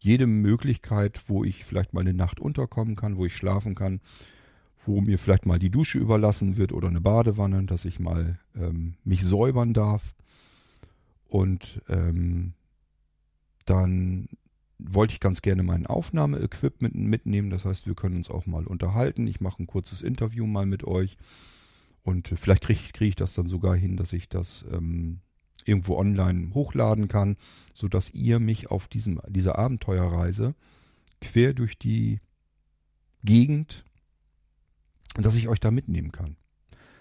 [SPEAKER 1] jede Möglichkeit, wo ich vielleicht mal eine Nacht unterkommen kann, wo ich schlafen kann, wo mir vielleicht mal die Dusche überlassen wird oder eine Badewanne, dass ich mal ähm, mich säubern darf. Und ähm, dann wollte ich ganz gerne mein Aufnahmeequipment mitnehmen. Das heißt, wir können uns auch mal unterhalten. Ich mache ein kurzes Interview mal mit euch. Und vielleicht kriege krieg ich das dann sogar hin, dass ich das ähm, irgendwo online hochladen kann, sodass ihr mich auf diesem, dieser Abenteuerreise quer durch die Gegend, dass ich euch da mitnehmen kann.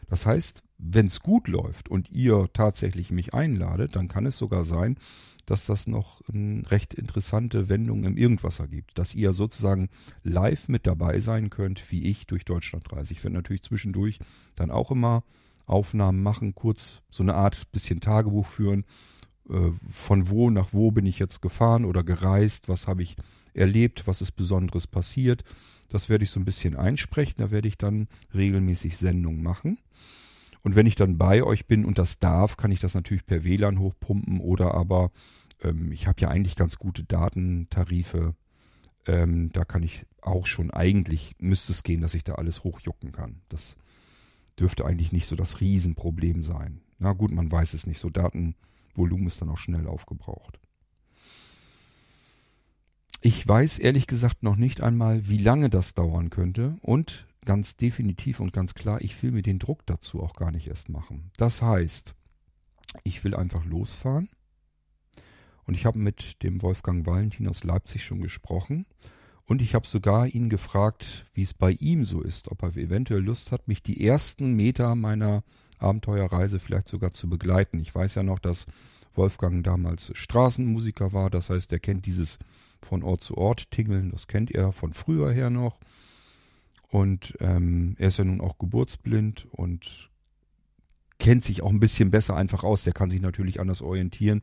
[SPEAKER 1] Das heißt, wenn es gut läuft und ihr tatsächlich mich einladet, dann kann es sogar sein, dass das noch eine recht interessante Wendung im Irgendwasser gibt, dass ihr sozusagen live mit dabei sein könnt, wie ich durch Deutschland reise. Ich werde natürlich zwischendurch dann auch immer Aufnahmen machen, kurz so eine Art bisschen Tagebuch führen, äh, von wo nach wo bin ich jetzt gefahren oder gereist, was habe ich erlebt, was ist Besonderes passiert. Das werde ich so ein bisschen einsprechen, da werde ich dann regelmäßig Sendungen machen. Und wenn ich dann bei euch bin und das darf, kann ich das natürlich per WLAN hochpumpen oder aber ähm, ich habe ja eigentlich ganz gute Datentarife. Ähm, da kann ich auch schon eigentlich, müsste es gehen, dass ich da alles hochjucken kann. Das dürfte eigentlich nicht so das Riesenproblem sein. Na gut, man weiß es nicht. So Datenvolumen ist dann auch schnell aufgebraucht. Ich weiß ehrlich gesagt noch nicht einmal, wie lange das dauern könnte und ganz definitiv und ganz klar, ich will mir den Druck dazu auch gar nicht erst machen. Das heißt, ich will einfach losfahren und ich habe mit dem Wolfgang Valentin aus Leipzig schon gesprochen und ich habe sogar ihn gefragt, wie es bei ihm so ist, ob er eventuell Lust hat, mich die ersten Meter meiner Abenteuerreise vielleicht sogar zu begleiten. Ich weiß ja noch, dass Wolfgang damals Straßenmusiker war, das heißt, er kennt dieses von Ort zu Ort tingeln, das kennt er von früher her noch. Und ähm, er ist ja nun auch geburtsblind und kennt sich auch ein bisschen besser einfach aus. Der kann sich natürlich anders orientieren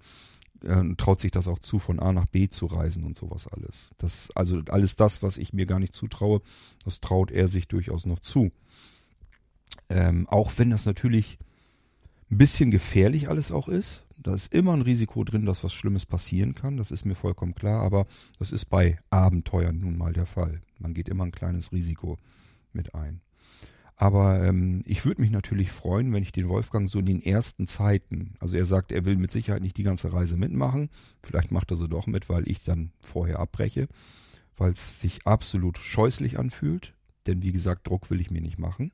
[SPEAKER 1] äh, traut sich das auch zu, von A nach B zu reisen und sowas alles. Das, also alles das, was ich mir gar nicht zutraue, das traut er sich durchaus noch zu. Ähm, auch wenn das natürlich ein bisschen gefährlich alles auch ist. Da ist immer ein Risiko drin, dass was Schlimmes passieren kann. Das ist mir vollkommen klar. Aber das ist bei Abenteuern nun mal der Fall. Man geht immer ein kleines Risiko mit ein. Aber ähm, ich würde mich natürlich freuen, wenn ich den Wolfgang so in den ersten Zeiten, also er sagt, er will mit Sicherheit nicht die ganze Reise mitmachen. Vielleicht macht er sie doch mit, weil ich dann vorher abbreche, weil es sich absolut scheußlich anfühlt. Denn wie gesagt, Druck will ich mir nicht machen.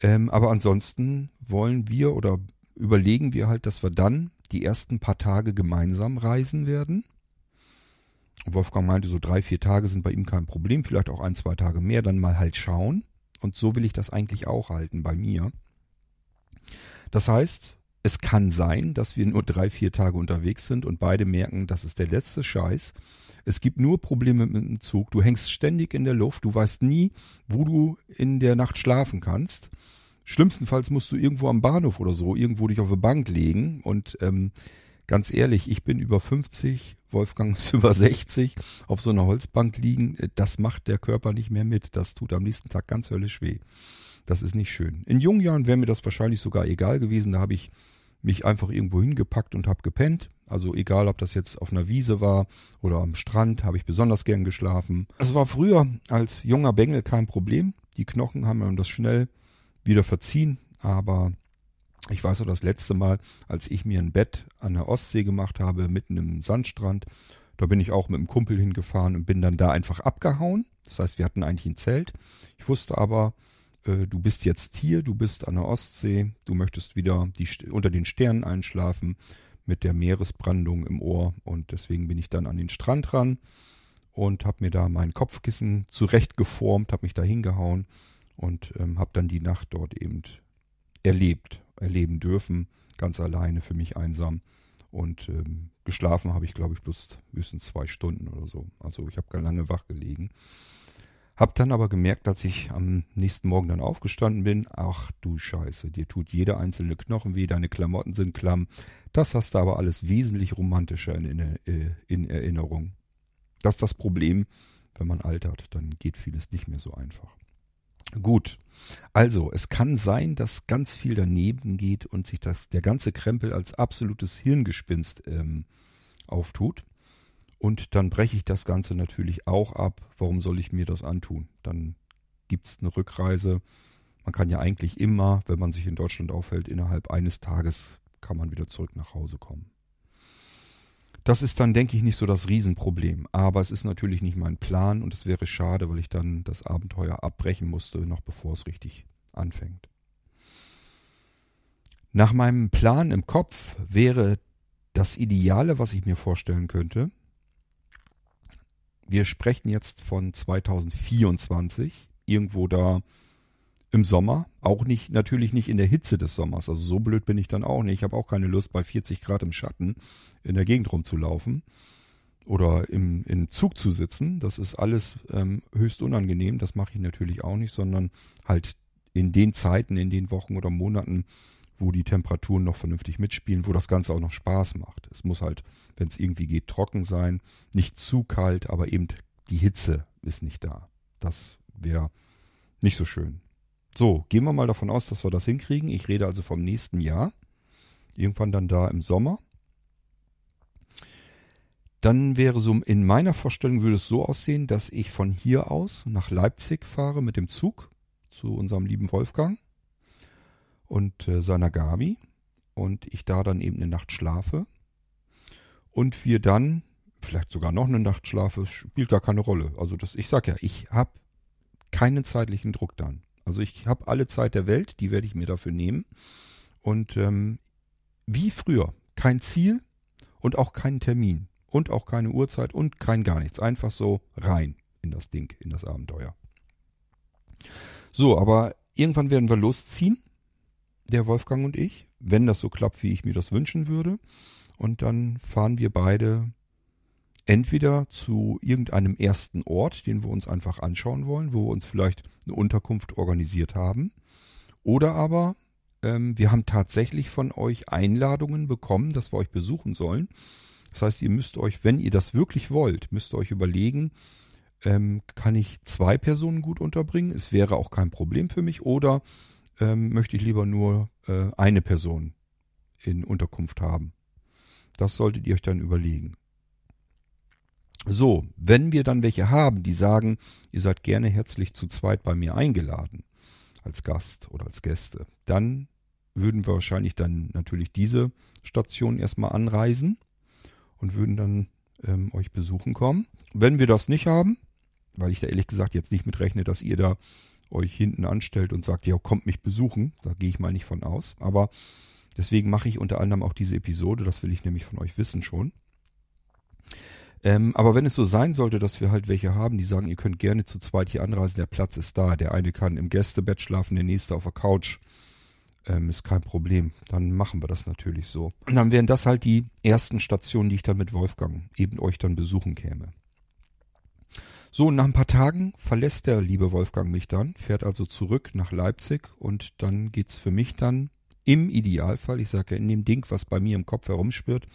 [SPEAKER 1] Ähm, aber ansonsten wollen wir oder überlegen wir halt, dass wir dann die ersten paar Tage gemeinsam reisen werden. Wolfgang meinte, so drei, vier Tage sind bei ihm kein Problem, vielleicht auch ein, zwei Tage mehr, dann mal halt schauen. Und so will ich das eigentlich auch halten bei mir. Das heißt, es kann sein, dass wir nur drei, vier Tage unterwegs sind und beide merken, das ist der letzte Scheiß. Es gibt nur Probleme mit dem Zug. Du hängst ständig in der Luft. Du weißt nie, wo du in der Nacht schlafen kannst. Schlimmstenfalls musst du irgendwo am Bahnhof oder so irgendwo dich auf eine Bank legen. Und ähm, ganz ehrlich, ich bin über 50, Wolfgang ist (laughs) über 60, auf so einer Holzbank liegen, das macht der Körper nicht mehr mit. Das tut am nächsten Tag ganz höllisch weh. Das ist nicht schön. In jungen Jahren wäre mir das wahrscheinlich sogar egal gewesen. Da habe ich mich einfach irgendwo hingepackt und habe gepennt. Also egal, ob das jetzt auf einer Wiese war oder am Strand, habe ich besonders gern geschlafen. Es war früher als junger Bengel kein Problem. Die Knochen haben mir das schnell wieder verziehen. Aber ich weiß noch das letzte Mal, als ich mir ein Bett an der Ostsee gemacht habe, mitten im Sandstrand. Da bin ich auch mit einem Kumpel hingefahren und bin dann da einfach abgehauen. Das heißt, wir hatten eigentlich ein Zelt. Ich wusste aber, äh, du bist jetzt hier, du bist an der Ostsee, du möchtest wieder die, unter den Sternen einschlafen mit der Meeresbrandung im Ohr. Und deswegen bin ich dann an den Strand ran und habe mir da mein Kopfkissen zurechtgeformt, habe mich da hingehauen und ähm, habe dann die Nacht dort eben erlebt erleben dürfen, ganz alleine für mich einsam. Und ähm, geschlafen habe ich, glaube ich, bloß höchstens zwei Stunden oder so. Also ich habe gar lange wach gelegen. Hab dann aber gemerkt, als ich am nächsten Morgen dann aufgestanden bin, ach du Scheiße, dir tut jeder einzelne Knochen weh, deine Klamotten sind klamm. Das hast du aber alles wesentlich romantischer in, in, äh, in Erinnerung. Das ist das Problem, wenn man altert, dann geht vieles nicht mehr so einfach. Gut. Also, es kann sein, dass ganz viel daneben geht und sich das, der ganze Krempel als absolutes Hirngespinst ähm, auftut. Und dann breche ich das Ganze natürlich auch ab. Warum soll ich mir das antun? Dann gibt's eine Rückreise. Man kann ja eigentlich immer, wenn man sich in Deutschland aufhält, innerhalb eines Tages kann man wieder zurück nach Hause kommen. Das ist dann, denke ich, nicht so das Riesenproblem. Aber es ist natürlich nicht mein Plan und es wäre schade, weil ich dann das Abenteuer abbrechen musste, noch bevor es richtig anfängt. Nach meinem Plan im Kopf wäre das Ideale, was ich mir vorstellen könnte, wir sprechen jetzt von 2024, irgendwo da im Sommer, auch nicht, natürlich nicht in der Hitze des Sommers. Also so blöd bin ich dann auch nicht. Ich habe auch keine Lust, bei 40 Grad im Schatten in der Gegend rumzulaufen oder im, im Zug zu sitzen. Das ist alles ähm, höchst unangenehm. Das mache ich natürlich auch nicht, sondern halt in den Zeiten, in den Wochen oder Monaten, wo die Temperaturen noch vernünftig mitspielen, wo das Ganze auch noch Spaß macht. Es muss halt, wenn es irgendwie geht, trocken sein, nicht zu kalt, aber eben die Hitze ist nicht da. Das wäre nicht so schön. So, gehen wir mal davon aus, dass wir das hinkriegen. Ich rede also vom nächsten Jahr. Irgendwann dann da im Sommer. Dann wäre so, in meiner Vorstellung würde es so aussehen, dass ich von hier aus nach Leipzig fahre mit dem Zug zu unserem lieben Wolfgang und äh, seiner Gabi und ich da dann eben eine Nacht schlafe und wir dann vielleicht sogar noch eine Nacht schlafe, spielt gar keine Rolle. Also das, ich sag ja, ich habe keinen zeitlichen Druck dann. Also ich habe alle Zeit der Welt, die werde ich mir dafür nehmen. Und ähm, wie früher, kein Ziel und auch keinen Termin und auch keine Uhrzeit und kein gar nichts. Einfach so rein in das Ding, in das Abenteuer. So, aber irgendwann werden wir losziehen, der Wolfgang und ich, wenn das so klappt, wie ich mir das wünschen würde. Und dann fahren wir beide entweder zu irgendeinem ersten Ort, den wir uns einfach anschauen wollen, wo wir uns vielleicht eine Unterkunft organisiert haben. Oder aber ähm, wir haben tatsächlich von euch Einladungen bekommen, dass wir euch besuchen sollen. Das heißt, ihr müsst euch, wenn ihr das wirklich wollt, müsst ihr euch überlegen, ähm, kann ich zwei Personen gut unterbringen? Es wäre auch kein Problem für mich. Oder ähm, möchte ich lieber nur äh, eine Person in Unterkunft haben? Das solltet ihr euch dann überlegen. So, wenn wir dann welche haben, die sagen, ihr seid gerne herzlich zu zweit bei mir eingeladen, als Gast oder als Gäste, dann würden wir wahrscheinlich dann natürlich diese Station erstmal anreisen und würden dann ähm, euch besuchen kommen. Wenn wir das nicht haben, weil ich da ehrlich gesagt jetzt nicht mitrechne, dass ihr da euch hinten anstellt und sagt, ja, kommt mich besuchen, da gehe ich mal nicht von aus, aber deswegen mache ich unter anderem auch diese Episode, das will ich nämlich von euch wissen schon. Ähm, aber wenn es so sein sollte, dass wir halt welche haben, die sagen, ihr könnt gerne zu zweit hier anreisen, der Platz ist da, der eine kann im Gästebett schlafen, der nächste auf der Couch, ähm, ist kein Problem. Dann machen wir das natürlich so. Und dann wären das halt die ersten Stationen, die ich dann mit Wolfgang eben euch dann besuchen käme. So, nach ein paar Tagen verlässt der liebe Wolfgang mich dann, fährt also zurück nach Leipzig und dann geht's für mich dann im Idealfall, ich sage ja in dem Ding, was bei mir im Kopf herumspürt,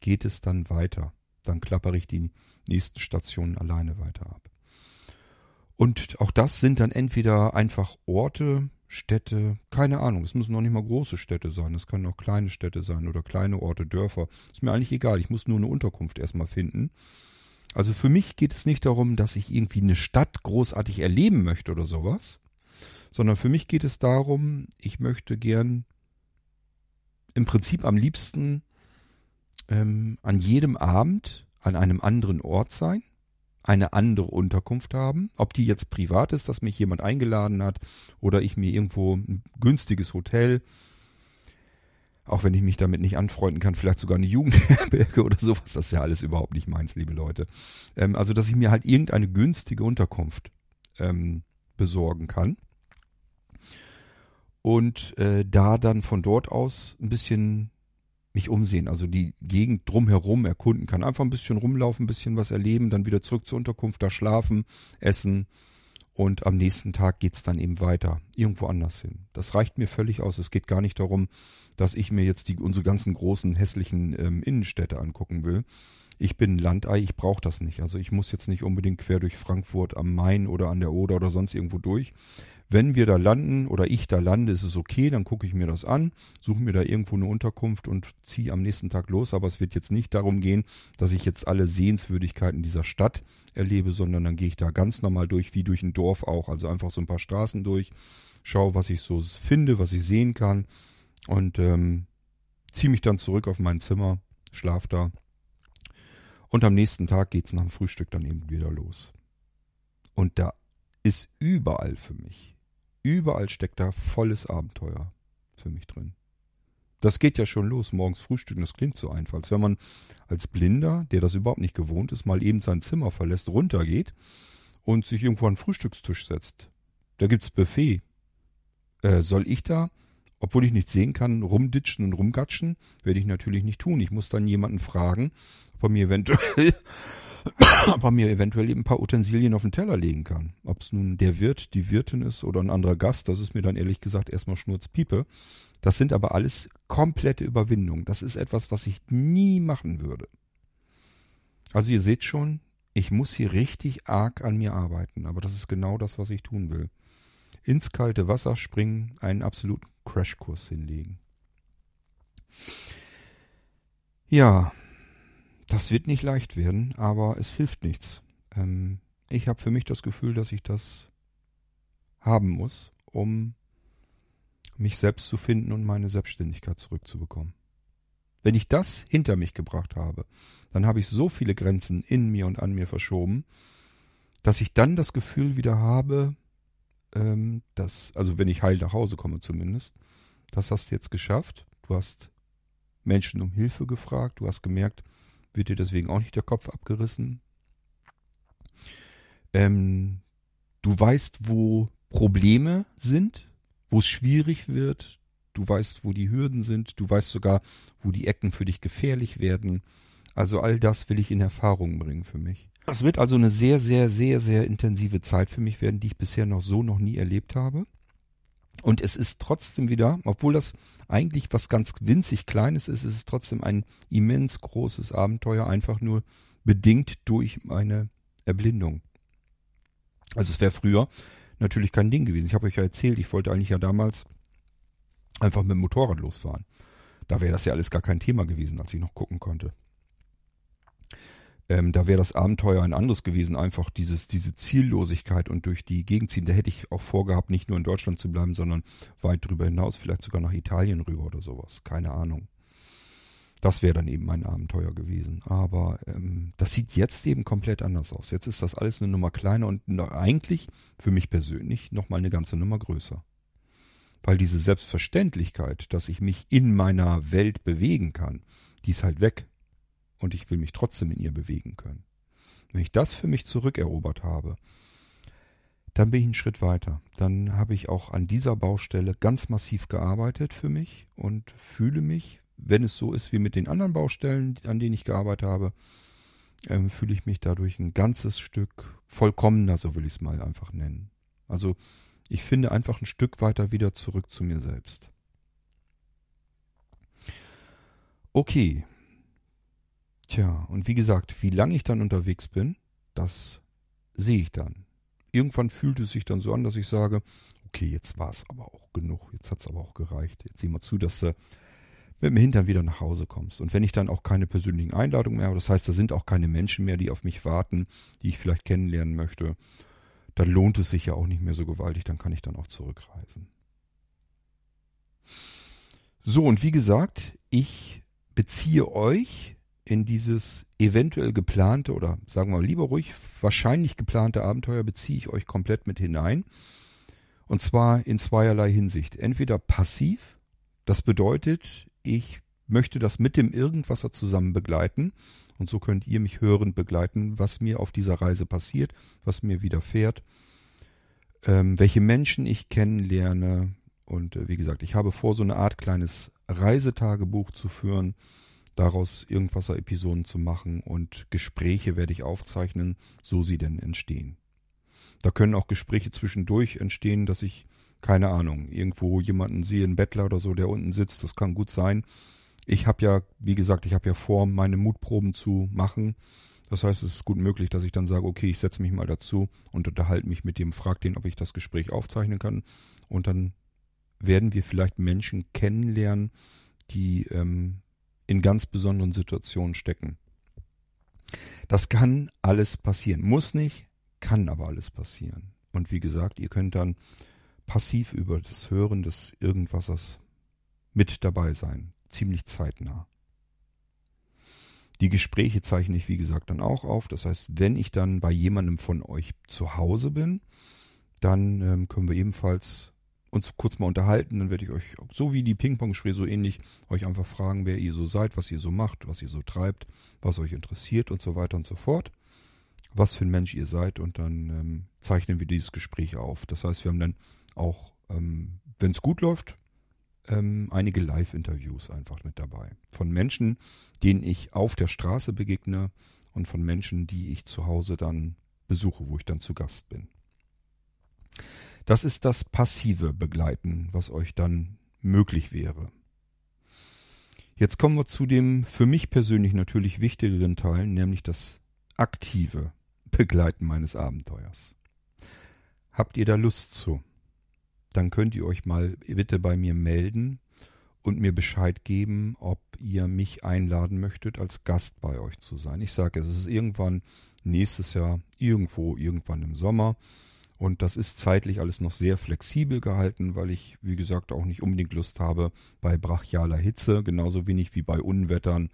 [SPEAKER 1] geht es dann weiter dann klappere ich die nächsten Stationen alleine weiter ab. Und auch das sind dann entweder einfach Orte, Städte, keine Ahnung. Es müssen noch nicht mal große Städte sein. Es können auch kleine Städte sein oder kleine Orte, Dörfer. Ist mir eigentlich egal. Ich muss nur eine Unterkunft erstmal finden. Also für mich geht es nicht darum, dass ich irgendwie eine Stadt großartig erleben möchte oder sowas, sondern für mich geht es darum, ich möchte gern im Prinzip am liebsten ähm, an jedem Abend an einem anderen Ort sein, eine andere Unterkunft haben, ob die jetzt privat ist, dass mich jemand eingeladen hat oder ich mir irgendwo ein günstiges Hotel, auch wenn ich mich damit nicht anfreunden kann, vielleicht sogar eine Jugendherberge (laughs) oder sowas, das ist ja alles überhaupt nicht meins, liebe Leute. Ähm, also, dass ich mir halt irgendeine günstige Unterkunft ähm, besorgen kann und äh, da dann von dort aus ein bisschen mich umsehen, also die Gegend drumherum erkunden kann. Einfach ein bisschen rumlaufen, ein bisschen was erleben, dann wieder zurück zur Unterkunft, da schlafen, essen und am nächsten Tag geht's dann eben weiter, irgendwo anders hin. Das reicht mir völlig aus. Es geht gar nicht darum, dass ich mir jetzt die, unsere ganzen großen hässlichen ähm, Innenstädte angucken will. Ich bin Landei, ich brauche das nicht. Also ich muss jetzt nicht unbedingt quer durch Frankfurt am Main oder an der Oder oder sonst irgendwo durch. Wenn wir da landen oder ich da lande, ist es okay, dann gucke ich mir das an, suche mir da irgendwo eine Unterkunft und ziehe am nächsten Tag los. Aber es wird jetzt nicht darum gehen, dass ich jetzt alle Sehenswürdigkeiten dieser Stadt erlebe, sondern dann gehe ich da ganz normal durch, wie durch ein Dorf auch. Also einfach so ein paar Straßen durch, schaue, was ich so finde, was ich sehen kann und ähm, ziehe mich dann zurück auf mein Zimmer, schlaf da. Und am nächsten Tag geht's nach dem Frühstück dann eben wieder los. Und da ist überall für mich Überall steckt da volles Abenteuer für mich drin. Das geht ja schon los, morgens frühstücken, das klingt so einfach. Als wenn man als Blinder, der das überhaupt nicht gewohnt ist, mal eben sein Zimmer verlässt, runtergeht und sich irgendwo an den Frühstückstisch setzt. Da gibt's Buffet. Äh, soll ich da, obwohl ich nichts sehen kann, rumditschen und rumgatschen? Werde ich natürlich nicht tun. Ich muss dann jemanden fragen, ob er mir eventuell (coughs) ob er mir eventuell eben ein paar Utensilien auf den Teller legen kann. Ob es nun der Wirt, die Wirtin ist oder ein anderer Gast, das ist mir dann ehrlich gesagt erstmal Schnurzpiepe. Das sind aber alles komplette Überwindungen. Das ist etwas, was ich nie machen würde. Also ihr seht schon, ich muss hier richtig arg an mir arbeiten, aber das ist genau das, was ich tun will. Ins kalte Wasser springen, einen absoluten Crashkurs hinlegen. Ja, das wird nicht leicht werden, aber es hilft nichts. Ähm, ich habe für mich das Gefühl, dass ich das haben muss, um mich selbst zu finden und meine Selbstständigkeit zurückzubekommen. Wenn ich das hinter mich gebracht habe, dann habe ich so viele Grenzen in mir und an mir verschoben, dass ich dann das Gefühl wieder habe, ähm, dass, also wenn ich heil nach Hause komme zumindest, das hast du jetzt geschafft. Du hast Menschen um Hilfe gefragt, du hast gemerkt, wird dir deswegen auch nicht der Kopf abgerissen. Ähm, du weißt, wo Probleme sind, wo es schwierig wird. Du weißt, wo die Hürden sind. Du weißt sogar, wo die Ecken für dich gefährlich werden. Also all das will ich in Erfahrung bringen für mich. Das wird also eine sehr, sehr, sehr, sehr intensive Zeit für mich werden, die ich bisher noch so noch nie erlebt habe. Und es ist trotzdem wieder, obwohl das eigentlich was ganz winzig Kleines ist, ist es trotzdem ein immens großes Abenteuer, einfach nur bedingt durch meine Erblindung. Also es wäre früher natürlich kein Ding gewesen. Ich habe euch ja erzählt, ich wollte eigentlich ja damals einfach mit dem Motorrad losfahren. Da wäre das ja alles gar kein Thema gewesen, als ich noch gucken konnte. Ähm, da wäre das Abenteuer ein anderes gewesen, einfach dieses, diese Ziellosigkeit und durch die Gegend ziehen. Da hätte ich auch vorgehabt, nicht nur in Deutschland zu bleiben, sondern weit drüber hinaus, vielleicht sogar nach Italien rüber oder sowas. Keine Ahnung. Das wäre dann eben mein Abenteuer gewesen. Aber ähm, das sieht jetzt eben komplett anders aus. Jetzt ist das alles eine Nummer kleiner und eigentlich für mich persönlich nochmal eine ganze Nummer größer. Weil diese Selbstverständlichkeit, dass ich mich in meiner Welt bewegen kann, die ist halt weg und ich will mich trotzdem in ihr bewegen können. Wenn ich das für mich zurückerobert habe, dann bin ich einen Schritt weiter. Dann habe ich auch an dieser Baustelle ganz massiv gearbeitet für mich und fühle mich, wenn es so ist wie mit den anderen Baustellen, an denen ich gearbeitet habe, ähm, fühle ich mich dadurch ein ganzes Stück vollkommener, so will ich es mal einfach nennen. Also ich finde einfach ein Stück weiter wieder zurück zu mir selbst. Okay, Tja, und wie gesagt, wie lange ich dann unterwegs bin, das sehe ich dann. Irgendwann fühlt es sich dann so an, dass ich sage, okay, jetzt war es aber auch genug, jetzt hat es aber auch gereicht. Jetzt sieh mal zu, dass du mit dem Hintern wieder nach Hause kommst. Und wenn ich dann auch keine persönlichen Einladungen mehr habe, das heißt, da sind auch keine Menschen mehr, die auf mich warten, die ich vielleicht kennenlernen möchte, dann lohnt es sich ja auch nicht mehr so gewaltig, dann kann ich dann auch zurückreisen. So, und wie gesagt, ich beziehe euch in dieses eventuell geplante oder sagen wir lieber ruhig wahrscheinlich geplante Abenteuer beziehe ich euch komplett mit hinein. Und zwar in zweierlei Hinsicht. Entweder passiv, das bedeutet, ich möchte das mit dem Irgendwasser zusammen begleiten und so könnt ihr mich hörend begleiten, was mir auf dieser Reise passiert, was mir widerfährt, ähm, welche Menschen ich kennenlerne und äh, wie gesagt, ich habe vor, so eine Art kleines Reisetagebuch zu führen, daraus Irgendwasser-Episoden zu machen und Gespräche werde ich aufzeichnen, so sie denn entstehen. Da können auch Gespräche zwischendurch entstehen, dass ich, keine Ahnung, irgendwo jemanden sehe, einen Bettler oder so, der unten sitzt, das kann gut sein. Ich habe ja, wie gesagt, ich habe ja vor, meine Mutproben zu machen. Das heißt, es ist gut möglich, dass ich dann sage, okay, ich setze mich mal dazu und unterhalte mich mit dem, frage den, ob ich das Gespräch aufzeichnen kann. Und dann werden wir vielleicht Menschen kennenlernen, die ähm, in ganz besonderen Situationen stecken. Das kann alles passieren. Muss nicht, kann aber alles passieren. Und wie gesagt, ihr könnt dann passiv über das Hören des Irgendwassers mit dabei sein. Ziemlich zeitnah. Die Gespräche zeichne ich, wie gesagt, dann auch auf. Das heißt, wenn ich dann bei jemandem von euch zu Hause bin, dann ähm, können wir ebenfalls uns kurz mal unterhalten, dann werde ich euch, so wie die Ping-Pong-Spiele so ähnlich, euch einfach fragen, wer ihr so seid, was ihr so macht, was ihr so treibt, was euch interessiert und so weiter und so fort. Was für ein Mensch ihr seid und dann ähm, zeichnen wir dieses Gespräch auf. Das heißt, wir haben dann auch, ähm, wenn es gut läuft, ähm, einige Live-Interviews einfach mit dabei. Von Menschen, denen ich auf der Straße begegne und von Menschen, die ich zu Hause dann besuche, wo ich dann zu Gast bin. Das ist das passive Begleiten, was euch dann möglich wäre. Jetzt kommen wir zu dem für mich persönlich natürlich wichtigeren Teil, nämlich das aktive Begleiten meines Abenteuers. Habt ihr da Lust zu? Dann könnt ihr euch mal bitte bei mir melden und mir Bescheid geben, ob ihr mich einladen möchtet, als Gast bei euch zu sein. Ich sage, es ist irgendwann nächstes Jahr, irgendwo, irgendwann im Sommer. Und das ist zeitlich alles noch sehr flexibel gehalten, weil ich, wie gesagt, auch nicht unbedingt Lust habe bei brachialer Hitze, genauso wenig wie bei Unwettern.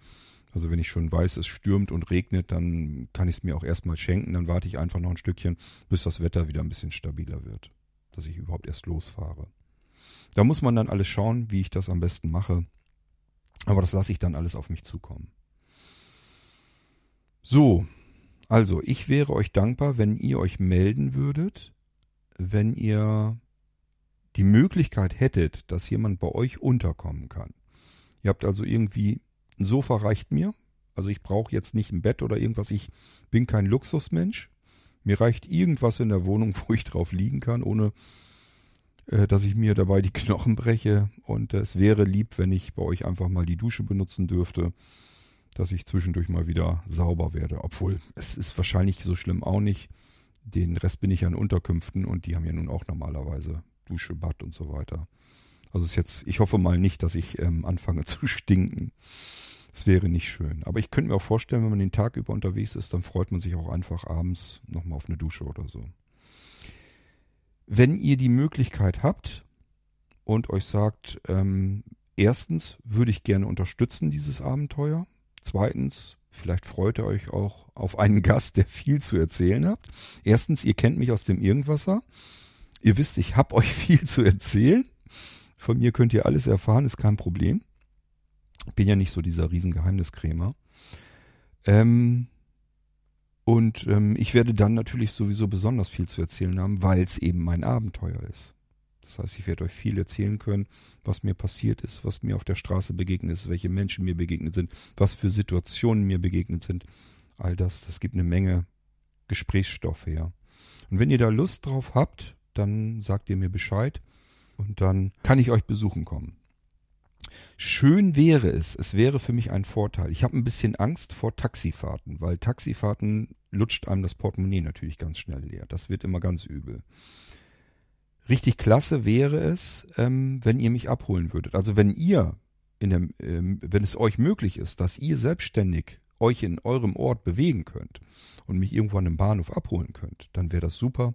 [SPEAKER 1] Also wenn ich schon weiß, es stürmt und regnet, dann kann ich es mir auch erstmal schenken. Dann warte ich einfach noch ein Stückchen, bis das Wetter wieder ein bisschen stabiler wird, dass ich überhaupt erst losfahre. Da muss man dann alles schauen, wie ich das am besten mache. Aber das lasse ich dann alles auf mich zukommen. So, also ich wäre euch dankbar, wenn ihr euch melden würdet wenn ihr die Möglichkeit hättet, dass jemand bei euch unterkommen kann. Ihr habt also irgendwie, ein Sofa reicht mir, Also ich brauche jetzt nicht ein Bett oder irgendwas. Ich bin kein Luxusmensch. Mir reicht irgendwas in der Wohnung, (laughs) wo ich drauf liegen kann, ohne äh, dass ich mir dabei die Knochen breche. Und äh, es wäre lieb, wenn ich bei euch einfach mal die Dusche benutzen dürfte, dass ich zwischendurch mal wieder sauber werde. Obwohl, es ist wahrscheinlich so schlimm auch nicht. Den Rest bin ich an Unterkünften und die haben ja nun auch normalerweise Dusche, Bad und so weiter. Also ist jetzt, ich hoffe mal nicht, dass ich ähm, anfange (laughs) zu stinken. Das wäre nicht schön. Aber ich könnte mir auch vorstellen, wenn man den Tag über unterwegs ist, dann freut man sich auch einfach abends nochmal auf eine Dusche oder so. Wenn ihr die Möglichkeit habt und euch sagt, ähm, erstens würde ich gerne unterstützen, dieses Abenteuer. Zweitens, vielleicht freut ihr euch auch auf einen (laughs) Gast, der viel zu erzählen hat. Erstens, ihr kennt mich aus dem Irgendwasser. Ihr wisst, ich habe (laughs) euch viel zu erzählen. Von mir könnt ihr alles erfahren, ist kein Problem. Bin ja nicht so dieser Riesengeheimniskrämer. Ähm, und ähm, ich werde dann natürlich sowieso besonders viel zu erzählen haben, weil es eben mein Abenteuer ist. Das heißt, ich werde euch viel erzählen können, was mir passiert ist, was mir auf der Straße begegnet ist, welche Menschen mir begegnet sind, was für Situationen mir begegnet sind. All das, das gibt eine Menge Gesprächsstoff her. Und wenn ihr da Lust drauf habt, dann sagt ihr mir Bescheid und dann kann ich euch besuchen kommen. Schön wäre es, es wäre für mich ein Vorteil. Ich habe ein bisschen Angst vor Taxifahrten, weil Taxifahrten lutscht einem das Portemonnaie natürlich ganz schnell leer. Das wird immer ganz übel. Richtig klasse wäre es, ähm, wenn ihr mich abholen würdet. Also wenn ihr in dem, ähm, wenn es euch möglich ist, dass ihr selbstständig euch in eurem Ort bewegen könnt und mich irgendwo an einem Bahnhof abholen könnt, dann wäre das super,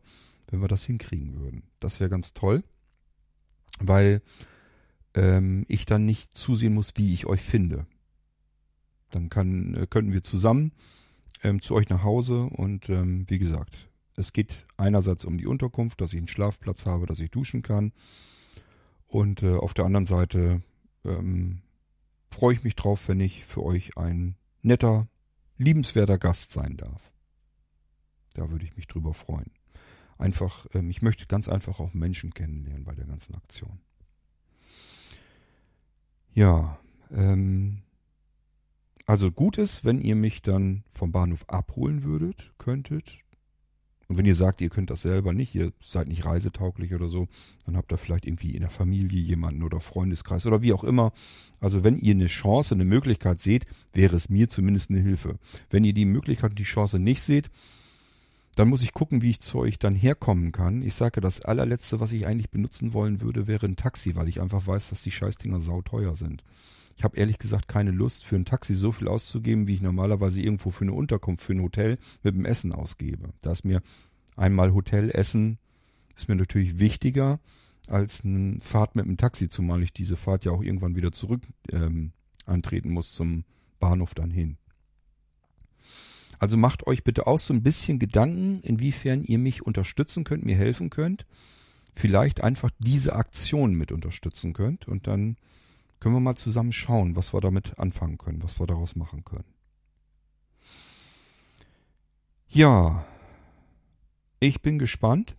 [SPEAKER 1] wenn wir das hinkriegen würden. Das wäre ganz toll, weil ähm, ich dann nicht zusehen muss, wie ich euch finde. Dann kann, äh, könnten wir zusammen ähm, zu euch nach Hause und ähm, wie gesagt, es geht einerseits um die Unterkunft, dass ich einen Schlafplatz habe, dass ich duschen kann und äh, auf der anderen Seite ähm, freue ich mich drauf, wenn ich für euch ein netter, liebenswerter Gast sein darf. Da würde ich mich drüber freuen. Einfach, ähm, ich möchte ganz einfach auch Menschen kennenlernen bei der ganzen Aktion. Ja, ähm, also gut ist, wenn ihr mich dann vom Bahnhof abholen würdet, könntet. Und wenn ihr sagt, ihr könnt das selber nicht, ihr seid nicht reisetauglich oder so, dann habt ihr vielleicht irgendwie in der Familie jemanden oder Freundeskreis oder wie auch immer. Also wenn ihr eine Chance, eine Möglichkeit seht, wäre es mir zumindest eine Hilfe. Wenn ihr die Möglichkeit und die Chance nicht seht, dann muss ich gucken, wie ich zu euch dann herkommen kann. Ich sage, das allerletzte, was ich eigentlich benutzen wollen würde, wäre ein Taxi, weil ich einfach weiß, dass die Scheißdinger sauteuer sind. Ich habe ehrlich gesagt keine Lust, für ein Taxi so viel auszugeben, wie ich normalerweise irgendwo für eine Unterkunft, für ein Hotel mit dem Essen ausgebe. Da ist mir einmal Hotelessen, ist mir natürlich wichtiger als eine Fahrt mit dem Taxi, zumal ich diese Fahrt ja auch irgendwann wieder zurück ähm, antreten muss zum Bahnhof dann hin. Also macht euch bitte auch so ein bisschen Gedanken, inwiefern ihr mich unterstützen könnt, mir helfen könnt. Vielleicht einfach diese Aktion mit unterstützen könnt und dann können wir mal zusammen schauen, was wir damit anfangen können, was wir daraus machen können. Ja, ich bin gespannt,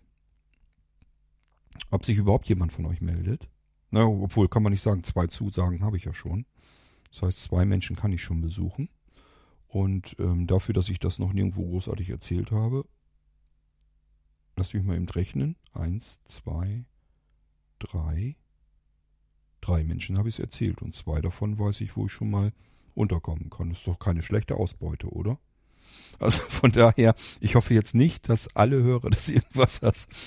[SPEAKER 1] ob sich überhaupt jemand von euch meldet. Na, obwohl kann man nicht sagen, zwei Zusagen habe ich ja schon. Das heißt, zwei Menschen kann ich schon besuchen. Und ähm, dafür, dass ich das noch nirgendwo großartig erzählt habe, lass mich mal eben rechnen. Eins, zwei, drei. Drei Menschen habe ich es erzählt und zwei davon weiß ich, wo ich schon mal unterkommen kann. Das ist doch keine schlechte Ausbeute, oder? Also von daher, ich hoffe jetzt nicht, dass alle Hörer (laughs) des irgendwas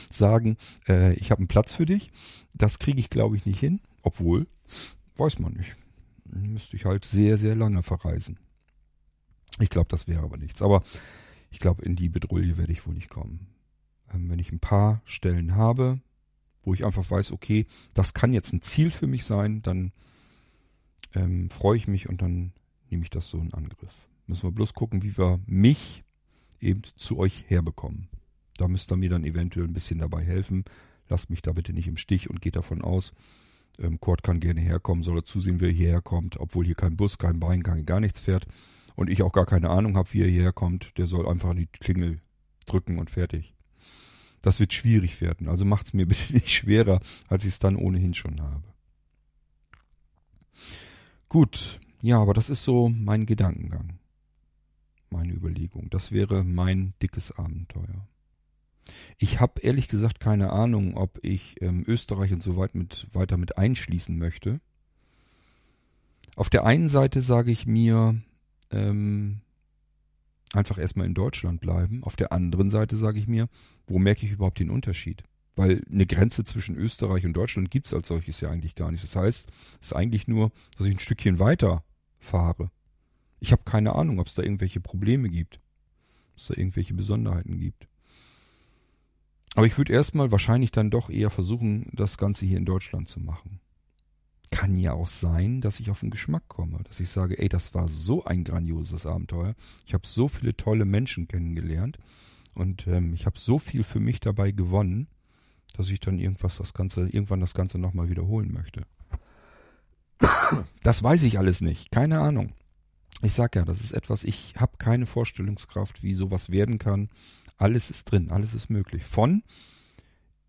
[SPEAKER 1] sagen, äh, ich habe einen Platz für dich. Das kriege ich, glaube ich, nicht hin. Obwohl, weiß man nicht. Müsste ich halt sehr, sehr lange verreisen. Ich glaube, das wäre aber nichts. Aber ich glaube, in die Bedrulle werde ich wohl nicht kommen. Ähm, wenn ich ein paar Stellen habe, wo ich einfach weiß, okay, das kann jetzt ein Ziel für mich sein, dann ähm, freue ich mich und dann nehme ich das so in Angriff. Müssen wir bloß gucken, wie wir mich eben zu euch herbekommen. Da müsst ihr mir dann eventuell ein bisschen dabei helfen. Lasst mich da bitte nicht im Stich und geht davon aus, ähm, Kurt kann gerne herkommen, soll er zusehen, wer hierher kommt, obwohl hier kein Bus, kein Bein, gar nichts fährt und ich auch gar keine Ahnung habe, wie er hierher kommt, der soll einfach die Klingel drücken und fertig. Das wird schwierig werden. Also macht es mir (laughs) bitte nicht schwerer, als ich es dann ohnehin schon habe. Gut, ja, aber das ist so mein Gedankengang. meine Überlegung. Das wäre mein dickes Abenteuer. Ich habe ehrlich gesagt keine Ahnung, ob ich ähm, Österreich und so weit mit, weiter mit einschließen möchte. Auf der einen Seite sage ich mir, ähm, einfach erstmal in Deutschland bleiben. Auf der anderen Seite sage ich mir, wo merke ich überhaupt den Unterschied? Weil eine Grenze zwischen Österreich und Deutschland gibt es als solches ja eigentlich gar nicht. Das heißt, es ist eigentlich nur, dass ich ein Stückchen weiter fahre. Ich habe keine Ahnung, ob es da irgendwelche Probleme gibt, ob es da irgendwelche Besonderheiten gibt. Aber ich würde erstmal wahrscheinlich dann doch eher versuchen, das Ganze hier in Deutschland zu machen. Kann ja auch sein, dass ich auf den Geschmack komme, dass ich sage, ey, das war so ein grandioses Abenteuer. Ich habe so viele tolle Menschen kennengelernt und ähm, ich habe so viel für mich dabei gewonnen, dass ich dann irgendwas das Ganze, irgendwann das Ganze nochmal wiederholen möchte. Das weiß ich alles nicht, keine Ahnung. Ich sag ja, das ist etwas, ich habe keine Vorstellungskraft, wie sowas werden kann. Alles ist drin, alles ist möglich. Von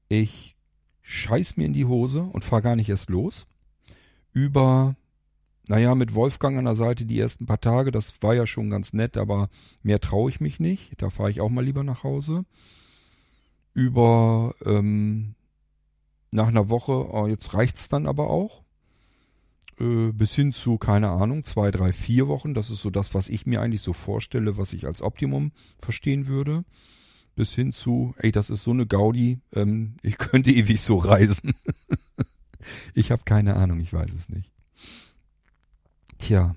[SPEAKER 1] ich scheiß mir in die Hose und fahr gar nicht erst los, über, naja, mit Wolfgang an der Seite die ersten paar Tage, das war ja schon ganz nett, aber mehr traue ich mich nicht. Da fahre ich auch mal lieber nach Hause. Über ähm, nach einer Woche, oh, jetzt reicht's dann aber auch äh, bis hin zu, keine Ahnung, zwei, drei, vier Wochen. Das ist so das, was ich mir eigentlich so vorstelle, was ich als Optimum verstehen würde. Bis hin zu, ey, das ist so eine Gaudi, ähm, (laughs) ich könnte ewig so reisen. (laughs) ich habe keine Ahnung, ich weiß es nicht. Tja,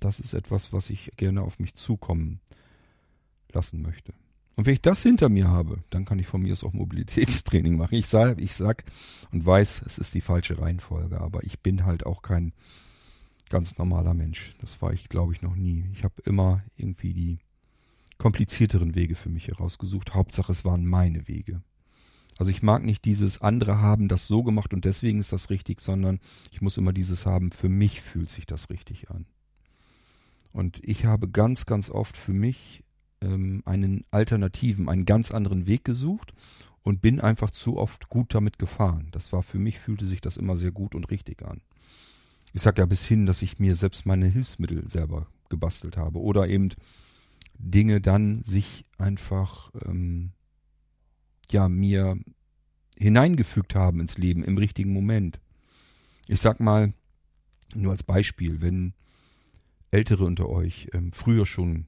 [SPEAKER 1] das ist etwas, was ich gerne auf mich zukommen lassen möchte. Und wenn ich das hinter mir habe, dann kann ich von mir aus auch Mobilitätstraining machen. Ich sag, ich sag und weiß, es ist die falsche Reihenfolge, aber ich bin halt auch kein ganz normaler Mensch. Das war ich, glaube ich, noch nie. Ich habe immer irgendwie die komplizierteren Wege für mich herausgesucht. Hauptsache, es waren meine Wege. Also ich mag nicht dieses andere haben das so gemacht und deswegen ist das richtig, sondern ich muss immer dieses haben, für mich fühlt sich das richtig an. Und ich habe ganz, ganz oft für mich ähm, einen alternativen, einen ganz anderen Weg gesucht und bin einfach zu oft gut damit gefahren. Das war für mich, fühlte sich das immer sehr gut und richtig an. Ich sag ja bis hin, dass ich mir selbst meine Hilfsmittel selber gebastelt habe oder eben Dinge dann sich einfach ähm, ja mir hineingefügt haben ins Leben im richtigen Moment. Ich sag mal nur als Beispiel, wenn Ältere unter euch ähm, früher schon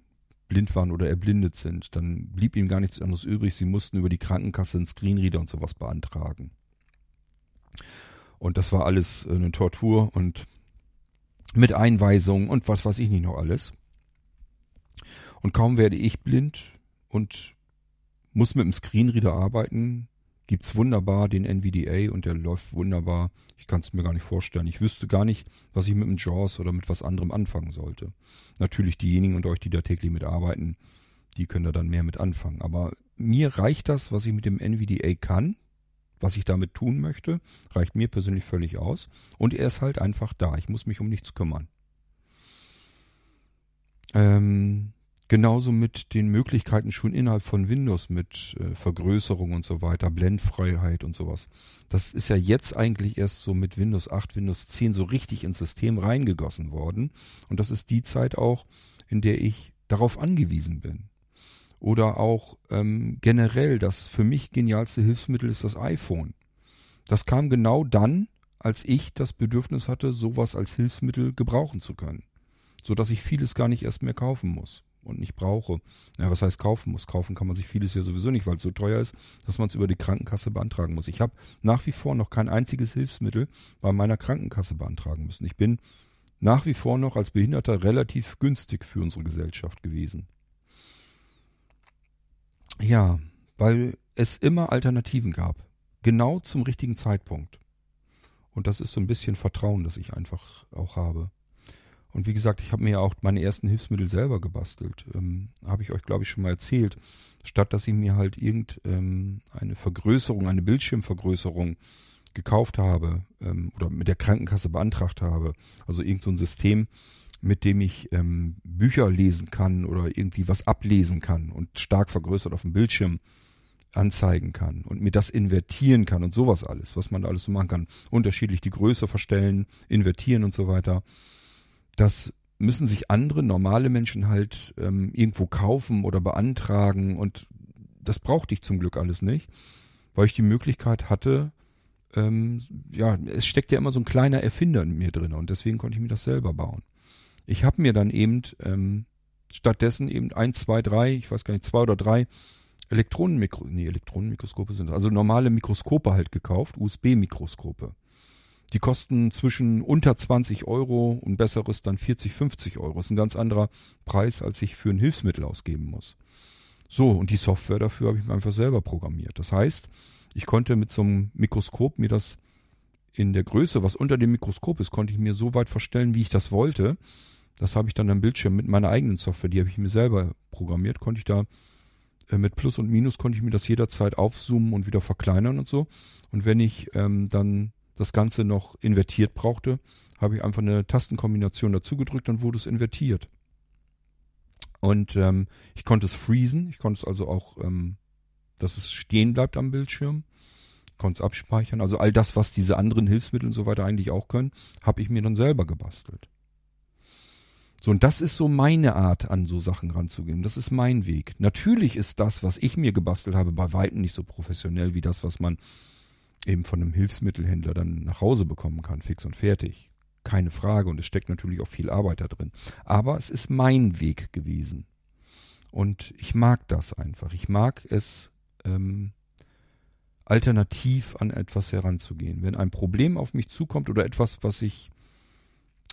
[SPEAKER 1] blind waren oder erblindet sind, dann blieb ihnen gar nichts anderes übrig. Sie mussten über die Krankenkasse einen Screenreader und sowas beantragen. Und das war alles eine Tortur und mit Einweisungen und was weiß ich nicht noch alles. Und kaum werde ich blind und muss mit dem Screenreader arbeiten, gibt's wunderbar den NVDA und der läuft wunderbar. Ich kann es mir gar nicht vorstellen. Ich wüsste gar nicht, was ich mit dem JAWS oder mit was anderem anfangen sollte. Natürlich diejenigen und euch, die da täglich mitarbeiten, die können da dann mehr mit anfangen. Aber mir reicht das, was ich mit dem NVDA kann, was ich damit tun möchte, reicht mir persönlich völlig aus. Und er ist halt einfach da. Ich muss mich um nichts kümmern. Ähm, Genauso mit den Möglichkeiten schon innerhalb von Windows mit äh, Vergrößerung und so weiter, Blendfreiheit und sowas. Das ist ja jetzt eigentlich erst so mit Windows 8, Windows 10 so richtig ins System reingegossen worden. Und das ist die Zeit auch, in der ich darauf angewiesen bin. Oder auch ähm, generell das für mich genialste Hilfsmittel ist das iPhone. Das kam genau dann, als ich das Bedürfnis hatte, sowas als Hilfsmittel gebrauchen zu können. So dass ich vieles gar nicht erst mehr kaufen muss und nicht brauche. Ja, was heißt kaufen muss? Kaufen kann man sich vieles ja sowieso nicht, weil es so teuer ist, dass man es über die Krankenkasse beantragen muss. Ich habe nach wie vor noch kein einziges Hilfsmittel bei meiner Krankenkasse beantragen müssen. Ich bin nach wie vor noch als Behinderter relativ günstig für unsere Gesellschaft gewesen. Ja, weil es immer Alternativen gab. Genau zum richtigen Zeitpunkt. Und das ist so ein bisschen Vertrauen, das ich einfach auch habe. Und wie gesagt, ich habe mir ja auch meine ersten Hilfsmittel selber gebastelt. Ähm, habe ich euch, glaube ich, schon mal erzählt. Statt dass ich mir halt irgendeine ähm, Vergrößerung, eine Bildschirmvergrößerung gekauft habe ähm, oder mit der Krankenkasse beantragt habe. Also irgend so System, mit dem ich ähm, Bücher lesen kann oder irgendwie was ablesen kann und stark vergrößert auf dem Bildschirm anzeigen kann und mir das invertieren kann und sowas alles, was man da alles so machen kann. Unterschiedlich die Größe verstellen, invertieren und so weiter das müssen sich andere normale Menschen halt ähm, irgendwo kaufen oder beantragen und das brauchte ich zum Glück alles nicht, weil ich die Möglichkeit hatte, ähm, ja, es steckt ja immer so ein kleiner Erfinder in mir drin und deswegen konnte ich mir das selber bauen. Ich habe mir dann eben ähm, stattdessen eben ein, zwei, drei, ich weiß gar nicht, zwei oder drei Elektronenmikro, nee, Elektronenmikroskope sind, also normale Mikroskope halt gekauft, USB-Mikroskope. Die kosten zwischen unter 20 Euro und besseres dann 40, 50 Euro. Das ist ein ganz anderer Preis, als ich für ein Hilfsmittel ausgeben muss. So, und die Software dafür habe ich mir einfach selber programmiert. Das heißt, ich konnte mit so einem Mikroskop mir das in der Größe, was unter dem Mikroskop ist, konnte ich mir so weit verstellen, wie ich das wollte. Das habe ich dann am Bildschirm mit meiner eigenen Software, die habe ich mir selber programmiert, konnte ich da äh, mit Plus und Minus konnte ich mir das jederzeit aufzoomen und wieder verkleinern und so. Und wenn ich ähm, dann das Ganze noch invertiert brauchte, habe ich einfach eine Tastenkombination dazu gedrückt, dann wurde es invertiert. Und ähm, ich konnte es freezen, ich konnte es also auch, ähm, dass es stehen bleibt am Bildschirm, konnte es abspeichern. Also all das, was diese anderen Hilfsmittel und so weiter eigentlich auch können, habe ich mir dann selber gebastelt. So, und das ist so meine Art, an so Sachen ranzugehen. Das ist mein Weg. Natürlich ist das, was ich mir gebastelt habe, bei weitem nicht so professionell wie das, was man eben von einem Hilfsmittelhändler dann nach Hause bekommen kann, fix und fertig. Keine Frage. Und es steckt natürlich auch viel Arbeit da drin. Aber es ist mein Weg gewesen. Und ich mag das einfach. Ich mag es, ähm, alternativ an etwas heranzugehen. Wenn ein Problem auf mich zukommt oder etwas, was ich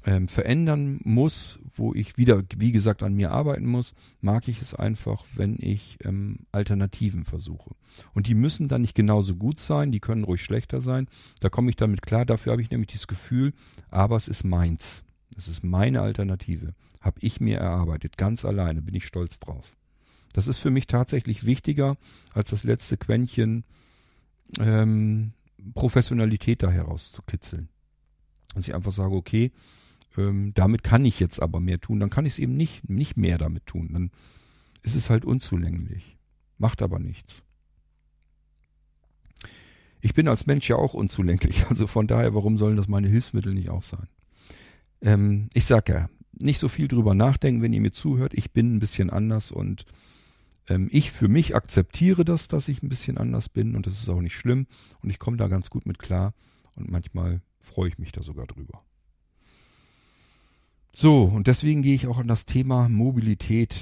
[SPEAKER 1] ähm, verändern muss, wo ich wieder, wie gesagt, an mir arbeiten muss, mag ich es einfach, wenn ich ähm, Alternativen versuche. Und die müssen dann nicht genauso gut sein, die können ruhig schlechter sein. Da komme ich damit klar. Dafür habe ich nämlich dieses Gefühl, aber es ist meins. Es ist meine Alternative. Habe ich mir erarbeitet, ganz alleine, bin ich stolz drauf. Das ist für mich tatsächlich wichtiger als das letzte Quäntchen ähm, Professionalität da herauszukitzeln. Dass ich einfach sage, okay, ähm, damit kann ich jetzt aber mehr tun, dann kann ich es eben nicht, nicht mehr damit tun. Dann ist es halt unzulänglich. Macht aber nichts. Ich bin als Mensch ja auch unzulänglich, (laughs) also von daher, warum sollen das meine Hilfsmittel nicht auch sein? Ähm, ich sag ja, nicht so viel drüber nachdenken, wenn ihr mir zuhört. Ich bin ein bisschen anders und ähm, ich für mich akzeptiere das, dass ich ein bisschen anders bin und das ist auch nicht schlimm und ich komme da ganz gut mit klar und manchmal freue ich mich da sogar drüber. So, und deswegen gehe ich auch an das Thema Mobilität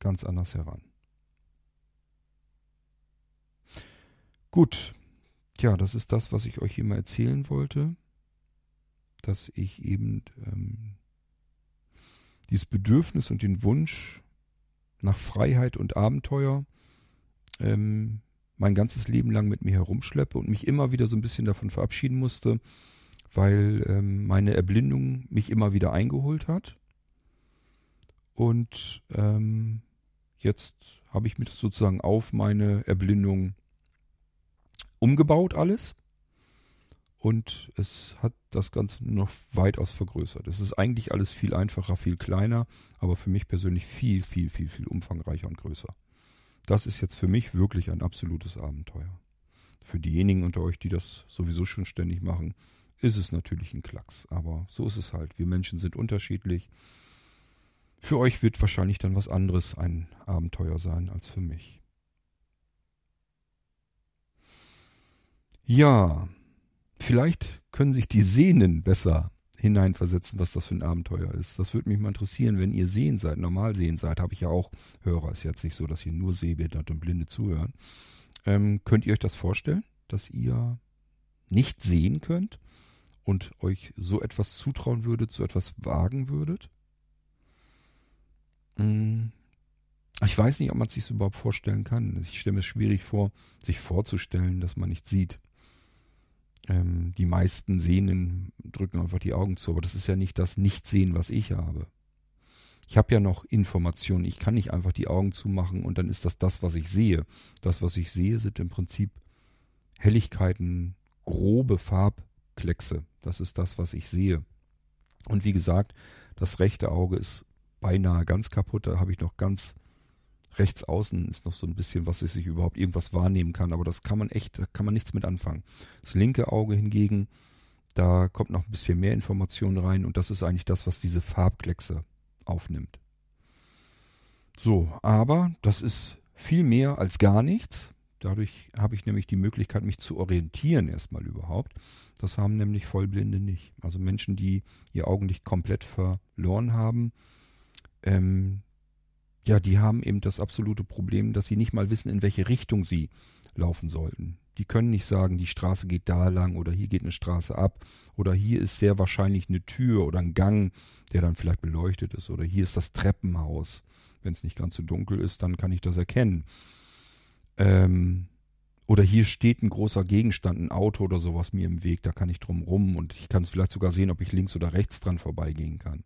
[SPEAKER 1] ganz anders heran. Gut, ja, das ist das, was ich euch hier mal erzählen wollte, dass ich eben ähm, dieses Bedürfnis und den Wunsch nach Freiheit und Abenteuer ähm, mein ganzes Leben lang mit mir herumschleppe und mich immer wieder so ein bisschen davon verabschieden musste, weil ähm, meine Erblindung mich immer wieder eingeholt hat. Und ähm, jetzt habe ich mir das sozusagen auf meine Erblindung umgebaut alles. Und es hat das Ganze noch weitaus vergrößert. Es ist eigentlich alles viel einfacher, viel kleiner, aber für mich persönlich viel, viel, viel, viel umfangreicher und größer. Das ist jetzt für mich wirklich ein absolutes Abenteuer. Für diejenigen unter euch, die das sowieso schon ständig machen, ist es natürlich ein Klacks. Aber so ist es halt. Wir Menschen sind unterschiedlich. Für euch wird wahrscheinlich dann was anderes ein Abenteuer sein als für mich. Ja, vielleicht können sich die Sehnen besser hineinversetzen, was das für ein Abenteuer ist. Das würde mich mal interessieren, wenn ihr sehen seid, normal sehen seid, habe ich ja auch Hörer. Ist jetzt nicht so, dass ihr nur sehbehindert und blinde zuhören. Ähm, könnt ihr euch das vorstellen, dass ihr nicht sehen könnt? Und euch so etwas zutrauen würdet, so etwas wagen würdet? Hm. Ich weiß nicht, ob man es sich überhaupt vorstellen kann. Ich stelle mir es schwierig vor, sich vorzustellen, dass man nicht sieht. Ähm, die meisten Sehnen drücken einfach die Augen zu, aber das ist ja nicht das Nichtsehen, was ich habe. Ich habe ja noch Informationen. Ich kann nicht einfach die Augen zumachen und dann ist das das, was ich sehe. Das, was ich sehe, sind im Prinzip Helligkeiten, grobe Farb, Kleckse. Das ist das, was ich sehe. Und wie gesagt, das rechte Auge ist beinahe ganz kaputt. Da habe ich noch ganz rechts außen ist noch so ein bisschen, was ich sich überhaupt irgendwas wahrnehmen kann. Aber das kann man echt, da kann man nichts mit anfangen. Das linke Auge hingegen, Da kommt noch ein bisschen mehr Information rein und das ist eigentlich das, was diese Farbkleckse aufnimmt. So, aber das ist viel mehr als gar nichts. Dadurch habe ich nämlich die Möglichkeit, mich zu orientieren erstmal überhaupt. Das haben nämlich Vollblinde nicht. Also Menschen, die ihr Augenlicht komplett verloren haben, ähm, ja, die haben eben das absolute Problem, dass sie nicht mal wissen, in welche Richtung sie laufen sollten. Die können nicht sagen, die Straße geht da lang oder hier geht eine Straße ab oder hier ist sehr wahrscheinlich eine Tür oder ein Gang, der dann vielleicht beleuchtet ist oder hier ist das Treppenhaus. Wenn es nicht ganz so dunkel ist, dann kann ich das erkennen. Ähm, oder hier steht ein großer Gegenstand, ein Auto oder sowas mir im Weg, da kann ich drum rum und ich kann es vielleicht sogar sehen, ob ich links oder rechts dran vorbeigehen kann.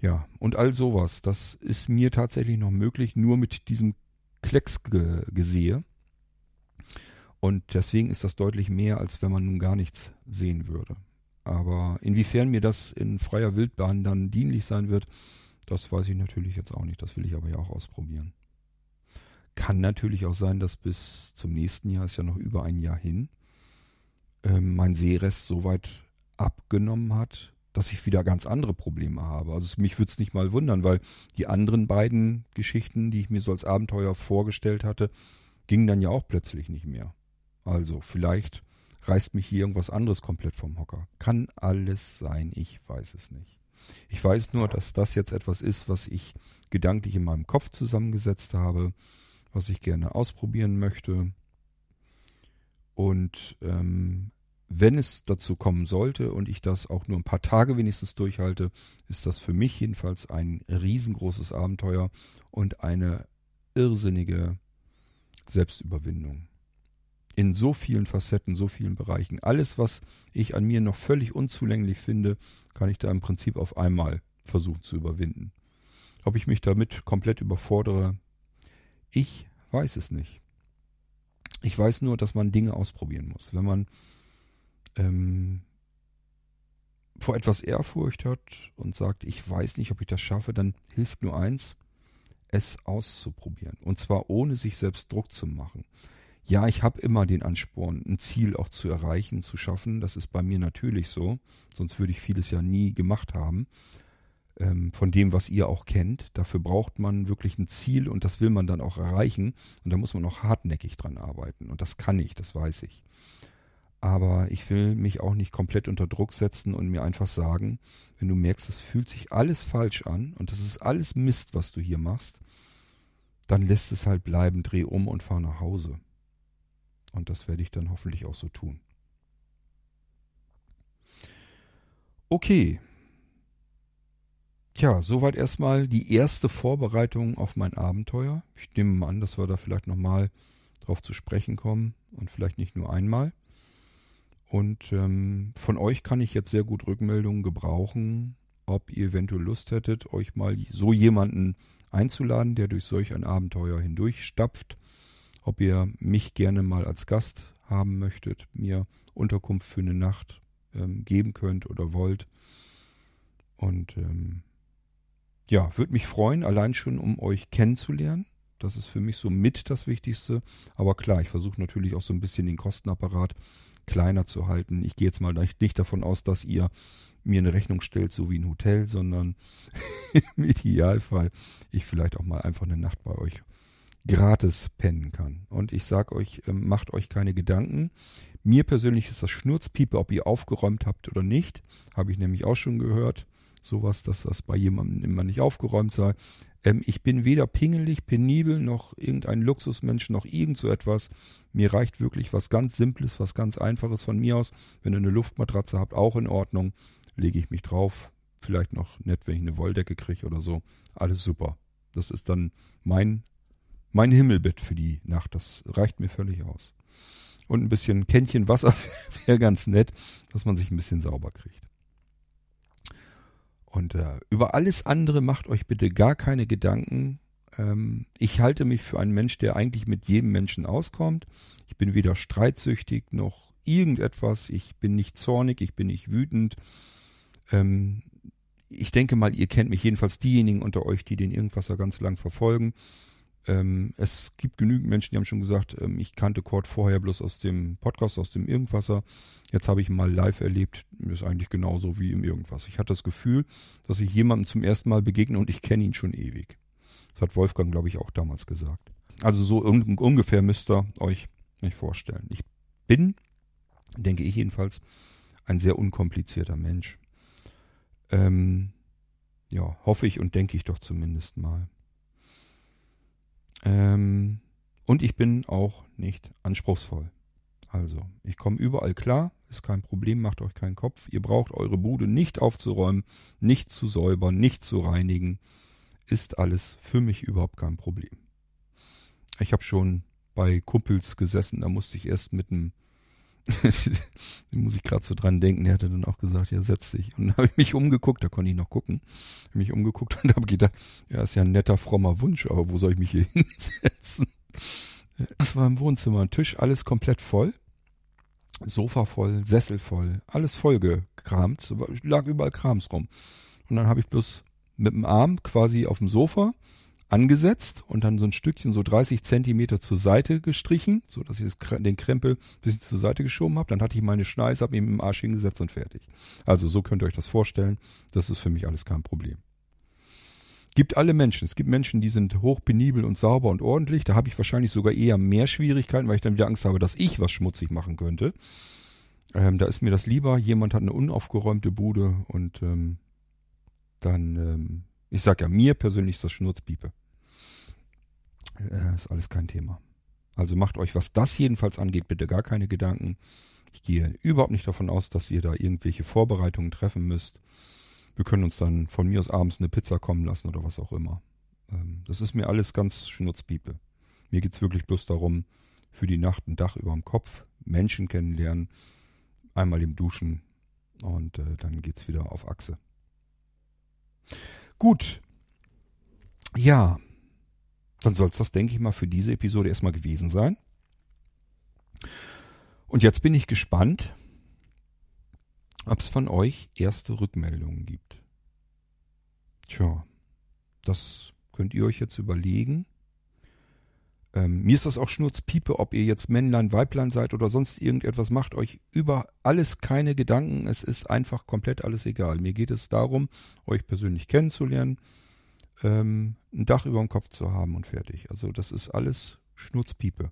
[SPEAKER 1] Ja, und all sowas, das ist mir tatsächlich noch möglich, nur mit diesem Klecksgesehe. Und deswegen ist das deutlich mehr, als wenn man nun gar nichts sehen würde. Aber inwiefern mir das in freier Wildbahn dann dienlich sein wird, das weiß ich natürlich jetzt auch nicht. Das will ich aber ja auch ausprobieren. Kann natürlich auch sein, dass bis zum nächsten Jahr, ist ja noch über ein Jahr hin, ähm, mein Sehrest so weit abgenommen hat, dass ich wieder ganz andere Probleme habe. Also mich würde es nicht mal wundern, weil die anderen beiden Geschichten, die ich mir so als Abenteuer vorgestellt hatte, gingen dann ja auch plötzlich nicht mehr. Also vielleicht reißt mich hier irgendwas anderes komplett vom Hocker. Kann alles sein, ich weiß es nicht. Ich weiß nur, dass das jetzt etwas ist, was ich gedanklich in meinem Kopf zusammengesetzt habe, was ich gerne ausprobieren möchte. Und ähm, wenn es dazu kommen sollte und ich das auch nur ein paar Tage wenigstens durchhalte, ist das für mich jedenfalls ein riesengroßes Abenteuer und eine irrsinnige Selbstüberwindung in so vielen Facetten, so vielen Bereichen. Alles, was ich an mir noch völlig unzulänglich finde, kann ich da im Prinzip auf einmal versuchen zu überwinden. Ob ich mich damit komplett überfordere, ich weiß es nicht. Ich weiß nur, dass man Dinge ausprobieren muss. Wenn man ähm, vor etwas Ehrfurcht hat und sagt, ich weiß nicht, ob ich das schaffe, dann hilft nur eins, es auszuprobieren. Und zwar ohne sich selbst Druck zu machen ja, ich habe immer den Ansporn, ein Ziel auch zu erreichen, zu schaffen. Das ist bei mir natürlich so. Sonst würde ich vieles ja nie gemacht haben. Ähm, von dem, was ihr auch kennt. Dafür braucht man wirklich ein Ziel und das will man dann auch erreichen. Und da muss man auch hartnäckig dran arbeiten. Und das kann ich, das weiß ich. Aber ich will mich auch nicht komplett unter Druck setzen und mir einfach sagen, wenn du merkst, es fühlt sich alles falsch an und das ist alles Mist, was du hier machst, dann lässt es halt bleiben, dreh um und fahr nach Hause. Und das werde ich dann hoffentlich auch so tun. Okay. Tja, soweit erstmal die erste Vorbereitung auf mein Abenteuer. Ich nehme an, dass wir da vielleicht nochmal drauf zu sprechen kommen und vielleicht nicht nur einmal. Und ähm, von euch kann ich jetzt sehr gut Rückmeldungen gebrauchen, ob ihr eventuell Lust hättet, euch mal so jemanden einzuladen, der durch solch ein Abenteuer hindurchstapft ob ihr mich gerne mal als Gast haben möchtet, mir Unterkunft für eine Nacht ähm, geben könnt oder wollt. Und ähm, ja, würde mich freuen, allein schon, um euch kennenzulernen. Das ist für mich so mit das Wichtigste. Aber klar, ich versuche natürlich auch so ein bisschen den Kostenapparat kleiner zu halten. Ich gehe jetzt mal nicht davon aus, dass ihr mir eine Rechnung stellt, so wie ein Hotel, sondern (laughs) im Idealfall ich vielleicht auch mal einfach eine Nacht bei euch gratis pennen kann. Und ich sag euch, ähm, macht euch keine Gedanken. Mir persönlich ist das Schnurzpiepe, ob ihr aufgeräumt habt oder nicht. Habe ich nämlich auch schon gehört. Sowas, dass das bei jemandem immer nicht aufgeräumt sei. Ähm, ich bin weder pingelig, penibel, noch irgendein Luxusmensch, noch irgend so etwas. Mir reicht wirklich was ganz Simples, was ganz Einfaches von mir aus. Wenn ihr eine Luftmatratze habt, auch in Ordnung. Lege ich mich drauf. Vielleicht noch nett, wenn ich eine Wolldecke kriege oder so. Alles super. Das ist dann mein mein Himmelbett für die Nacht. Das reicht mir völlig aus. Und ein bisschen Kännchen Wasser (laughs) wäre ganz nett, dass man sich ein bisschen sauber kriegt. Und äh, über alles andere macht euch bitte gar keine Gedanken. Ähm, ich halte mich für einen Mensch, der eigentlich mit jedem Menschen auskommt. Ich bin weder streitsüchtig noch irgendetwas. Ich bin nicht zornig, ich bin nicht wütend. Ähm, ich denke mal, ihr kennt mich jedenfalls diejenigen unter euch, die den Irgendwasser ganz lang verfolgen Ähm, es gibt genügend Menschen, die haben schon gesagt, ähm, ich kannte Kurt vorher bloß aus dem Podcast, aus dem Irgendwasser. Jetzt habe ich ihn mal live erlebt. Ist eigentlich genauso wie im Irgendwas. Ich hatte das Gefühl, dass ich jemandem zum ersten Mal begegne und ich kenne ihn schon ewig. Das hat Wolfgang, glaube ich, auch damals gesagt. Also so un ungefähr müsst ihr euch nicht vorstellen. Ich bin, denke ich jedenfalls, ein sehr unkomplizierter Mensch. Ähm, ja, hoffe ich und denke ich doch zumindest mal. Ähm, und ich bin auch nicht anspruchsvoll. Also, ich komme überall klar, ist kein Problem, macht euch keinen Kopf. Ihr braucht eure Bude nicht aufzuräumen, nicht zu säubern, nicht zu reinigen. Ist alles für mich überhaupt kein Problem. Ich habe schon bei Kumpels gesessen, da musste ich erst mit einem da (laughs) muss ich gerade so dran denken, der hatte dann auch gesagt, ja, setz dich. Und dann habe ich mich umgeguckt, da konnte ich noch gucken, habe mich umgeguckt und habe gedacht, ja, ist ja ein netter, frommer Wunsch, aber wo soll ich mich hier (laughs) hinsetzen? Das war im Wohnzimmer, ein Tisch, alles komplett voll. Sofa voll, Sessel voll, alles vollgekramt, lag überall Krams rum. Und dann habe ich bloß mit dem Arm quasi auf dem Sofa angesetzt und dann so ein Stückchen so 30 Zentimeter zur Seite gestrichen, so dass ich das, den Krempel ein bisschen zur Seite geschoben habe. Dann hatte ich meine Schneise, habe ihn im Arsch hingesetzt und fertig. Also so könnt ihr euch das vorstellen. Das ist für mich alles kein Problem. Gibt alle Menschen. Es gibt Menschen, die sind hochpenibel und sauber und ordentlich. Da habe ich wahrscheinlich sogar eher mehr Schwierigkeiten, weil ich dann wieder Angst habe, dass ich was schmutzig machen könnte. Ähm, da ist mir das lieber. Jemand hat eine unaufgeräumte Bude und ähm, dann ähm, ich sag ja, mir persönlich ist das Schnurzpiepe. Äh, ist alles kein Thema. Also macht euch, was das jedenfalls angeht, bitte gar keine Gedanken. Ich gehe überhaupt nicht davon aus, dass ihr da irgendwelche Vorbereitungen treffen müsst. Wir können uns dann von mir aus abends eine Pizza kommen lassen oder was auch immer. Ähm, das ist mir alles ganz Schnurzpiepe. Mir geht's wirklich bloß darum, für die Nacht ein Dach über dem Kopf, Menschen kennenlernen, einmal im Duschen und äh, dann geht's wieder auf Achse. Gut. Ja. Dann soll es das, denke ich mal, für diese Episode erstmal gewesen sein. Und jetzt bin ich gespannt, ob es von euch erste Rückmeldungen gibt. Tja, das könnt ihr euch jetzt überlegen. Ähm, mir ist das auch Schnurzpiepe, ob ihr jetzt Männlein, Weiblein seid oder sonst irgendetwas, macht euch über alles keine Gedanken. Es ist einfach komplett alles egal. Mir geht es darum, euch persönlich kennenzulernen, ähm, ein Dach über dem Kopf zu haben und fertig. Also das ist alles Schnurzpiepe.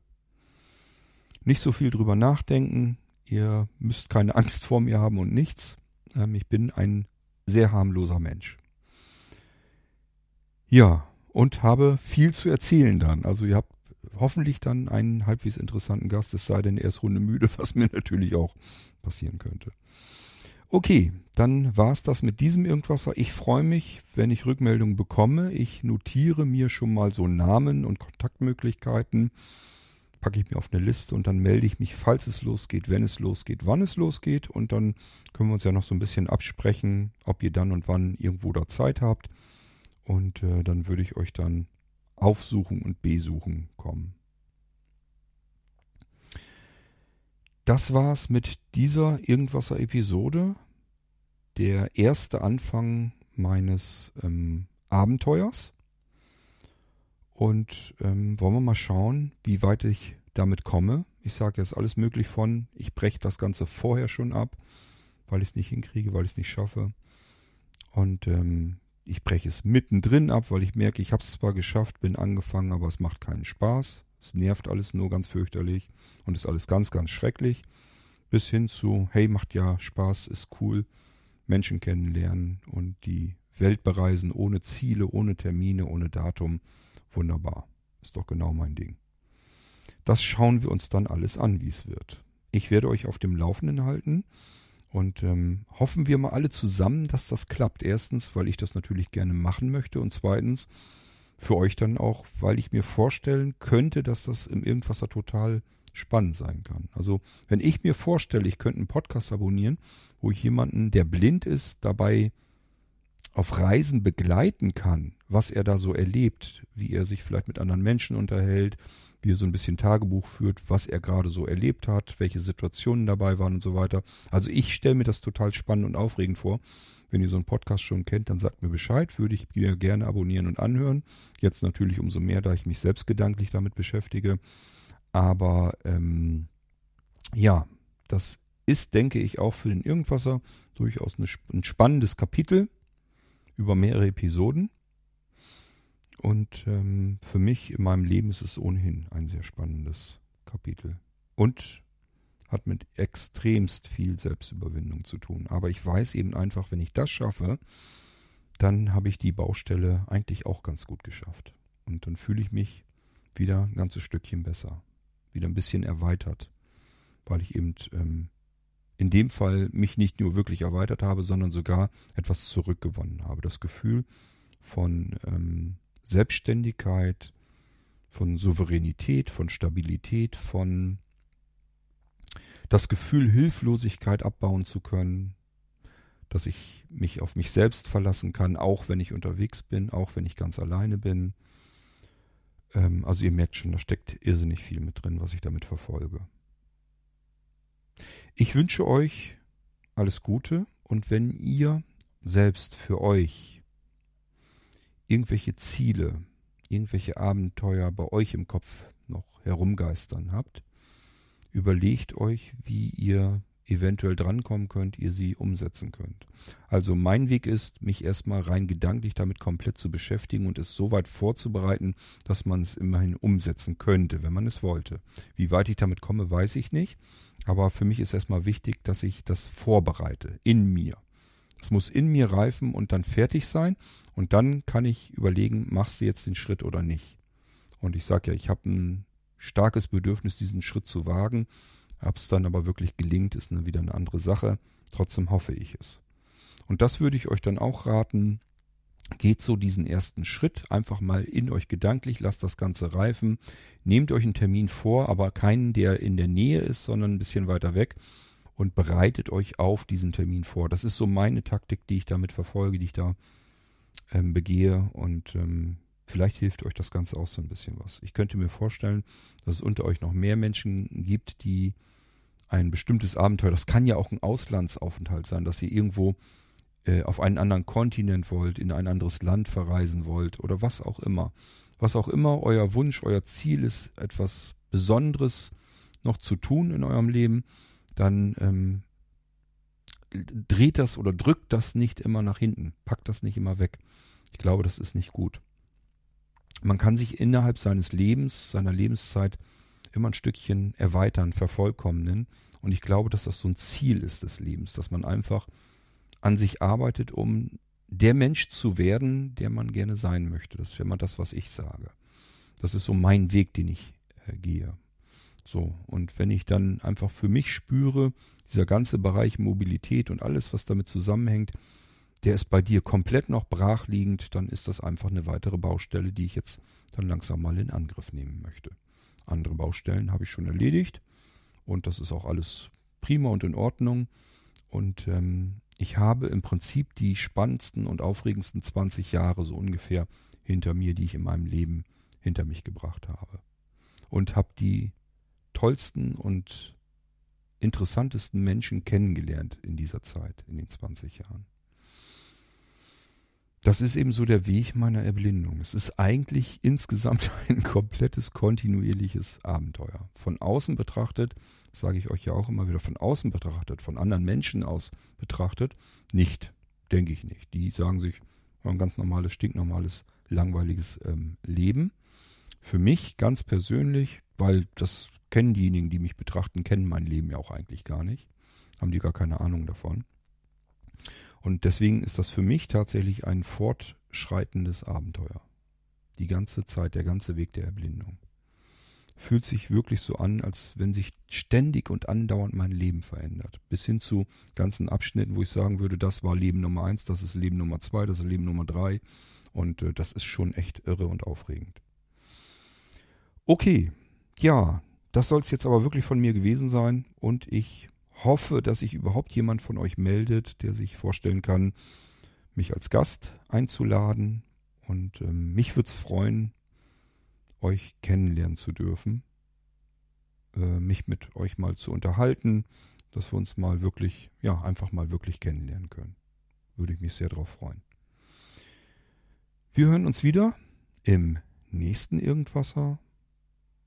[SPEAKER 1] Nicht so viel drüber nachdenken. Ihr müsst keine (laughs) Angst vor mir haben und nichts. Ähm, ich bin ein sehr harmloser Mensch. Ja, und habe viel zu erzählen dann. Also ihr habt hoffentlich dann einen halbwegs interessanten Gast, es sei denn, er ist hundemüde, (laughs) was mir natürlich auch passieren könnte. Okay, dann war's das mit diesem Irgendwasser. Ich freue mich, wenn ich Rückmeldungen bekomme. Ich notiere mir schon mal so Namen und Kontaktmöglichkeiten, packe ich mir auf eine Liste und dann melde ich mich, falls es losgeht, wenn es losgeht, wann es losgeht und dann können wir uns ja noch so ein bisschen absprechen, ob ihr dann und wann irgendwo da Zeit habt und äh, dann würde ich euch dann Aufsuchen und Besuchen kommen. Das war's mit dieser Irgendwasser Episode. Der erste Anfang meines ähm, Abenteuers. Und ähm, wollen wir mal schauen, wie weit ich damit komme. Ich sage jetzt alles möglich von, ich breche das Ganze vorher schon ab, weil ich es nicht hinkriege, weil ich es nicht schaffe. Und ähm, ich breche es mittendrin ab, weil ich merke, ich habe es zwar geschafft, bin angefangen, aber es macht keinen Spaß. Es nervt alles nur ganz fürchterlich und ist alles ganz, ganz schrecklich. Bis hin zu, hey, macht ja Spaß, ist cool, Menschen kennenlernen und die Welt bereisen ohne Ziele, ohne Termine, ohne Datum. Wunderbar. Ist doch genau mein Ding. Das schauen wir uns dann alles an, wie es wird. Ich werde euch auf dem Laufenden halten. Und ähm, hoffen wir mal alle zusammen, dass das klappt. Erstens, weil ich das natürlich gerne machen möchte. Und zweitens, für euch dann auch, weil ich mir vorstellen könnte, dass das im Irgendwasser total spannend sein kann. Also, wenn ich mir vorstelle, ich könnte einen Podcast abonnieren, wo ich jemanden, der blind ist, dabei auf Reisen begleiten kann, was er da so erlebt, wie er sich vielleicht mit anderen Menschen unterhält, wie er so ein bisschen Tagebuch führt, was er gerade so erlebt hat, welche Situationen dabei waren und so weiter. Also ich stelle mir das total spannend und aufregend vor. Wenn ihr so einen Podcast schon kennt, dann sagt mir Bescheid, würde ich mir gerne abonnieren und anhören. Jetzt natürlich umso mehr, da ich mich selbst gedanklich damit beschäftige. Aber ähm, ja, das ist, denke ich, auch für den Irgendwasser durchaus ein spannendes Kapitel über mehrere Episoden. Und ähm, für mich in meinem Leben ist es ohnehin ein sehr spannendes Kapitel. Und hat mit extremst viel Selbstüberwindung zu tun. Aber ich weiß eben einfach, wenn ich das schaffe, dann habe ich die Baustelle eigentlich auch ganz gut geschafft. Und dann fühle ich mich wieder ein ganzes Stückchen besser. Wieder ein bisschen erweitert. Weil ich eben ähm, in dem Fall mich nicht nur wirklich erweitert habe, sondern sogar etwas zurückgewonnen habe. Das Gefühl von ähm, Selbstständigkeit, von Souveränität, von Stabilität, von das Gefühl, Hilflosigkeit abbauen zu können, dass ich mich auf mich selbst verlassen kann, auch wenn ich unterwegs bin, auch wenn ich ganz alleine bin. Ähm, also ihr merkt schon, da steckt irrsinnig viel mit drin, was ich damit verfolge. Ich wünsche euch alles Gute und wenn ihr selbst für euch irgendwelche Ziele, irgendwelche Abenteuer bei euch im Kopf noch herumgeistern habt, überlegt euch, wie ihr eventuell drankommen könnt, ihr sie umsetzen könnt. Also mein Weg ist, mich erstmal rein gedanklich damit komplett zu beschäftigen und es so weit vorzubereiten, dass man es immerhin umsetzen könnte, wenn man es wollte. Wie weit ich damit komme, weiß ich nicht. Aber für mich ist erstmal wichtig, dass ich das vorbereite, in mir. Es muss in mir reifen und dann fertig sein. Und dann kann ich überlegen, machst du jetzt den Schritt oder nicht. Und ich sage ja, ich habe ein starkes Bedürfnis, diesen Schritt zu wagen. Ob es dann aber wirklich gelingt, ist eine, wieder eine andere Sache. Trotzdem hoffe ich es. Und das würde ich euch dann auch raten. Geht so diesen ersten Schritt einfach mal in euch gedanklich, lasst das Ganze reifen. Nehmt euch einen Termin vor, aber keinen, der in der Nähe ist, sondern ein bisschen weiter weg und bereitet euch auf diesen Termin vor. Das ist so meine Taktik, die ich damit verfolge, die ich da ähm, begehe und ähm, Vielleicht hilft euch das Ganze auch so ein bisschen was. Ich könnte mir vorstellen, dass es unter euch noch mehr Menschen gibt, die ein bestimmtes Abenteuer, das kann ja auch ein Auslandsaufenthalt sein, dass ihr irgendwo äh, auf einen anderen Kontinent wollt, in ein anderes Land verreisen wollt oder was auch immer. Was auch immer euer Wunsch, euer Ziel ist, etwas Besonderes noch zu tun in eurem Leben, dann ähm, dreht das oder drückt das nicht immer nach hinten, packt das nicht immer weg. Ich glaube, das ist nicht gut man kann sich innerhalb seines Lebens, seiner Lebenszeit immer ein Stückchen erweitern, vervollkommnen. Und ich glaube, dass das so ein Ziel ist des Lebens, dass man einfach an sich arbeitet, um der Mensch zu werden, der man gerne sein möchte. Das ist immer das, was ich sage. Das ist so mein Weg, den ich äh, gehe. So, und wenn ich dann einfach für mich spüre, dieser ganze Bereich Mobilität und alles, was damit zusammenhängt, der ist bei dir komplett noch brachliegend, dann ist das einfach eine weitere Baustelle, die ich jetzt dann langsam mal in Angriff nehmen möchte. Andere Baustellen habe ich schon erledigt und das ist auch alles prima und in Ordnung. Und ähm, ich habe im Prinzip die spannendsten und aufregendsten 20 Jahre so ungefähr hinter mir, die ich in meinem Leben hinter mich gebracht habe. Und habe die tollsten und interessantesten Menschen kennengelernt in dieser Zeit, in den 20 Jahren. Das ist eben so der Weg meiner Erblindung. Es ist eigentlich insgesamt (laughs) ein komplettes kontinuierliches Abenteuer. Von außen betrachtet, sage ich euch ja auch immer wieder, von außen betrachtet, von anderen Menschen aus betrachtet, nicht, denke ich nicht. Die sagen sich, ein ganz normales, stinknormales, langweiliges ähm, Leben. Für mich ganz persönlich, weil das kennen diejenigen, die mich betrachten, kennen mein Leben ja auch eigentlich gar nicht. Haben die gar keine Ahnung davon. Und deswegen ist das für mich tatsächlich ein fortschreitendes Abenteuer. Die ganze Zeit, der ganze Weg der Erblindung. Fühlt sich wirklich so an, als wenn sich ständig und andauernd mein Leben verändert. Bis hin zu ganzen Abschnitten, wo ich sagen würde, das war Leben Nummer eins, das ist Leben Nummer zwei, das ist Leben Nummer drei. Und äh, das ist schon echt irre und aufregend. Okay, ja, das soll es jetzt aber wirklich von mir gewesen sein. Und ich hoffe, dass sich überhaupt jemand von euch meldet, der sich vorstellen kann, mich als Gast einzuladen. Und ähm, mich würde es freuen, euch kennenlernen zu dürfen, äh, mich mit euch mal zu unterhalten, dass wir uns mal wirklich, ja, einfach mal wirklich kennenlernen können. Würde ich mich sehr drauf freuen. Wir hören uns wieder im nächsten Irgendwasser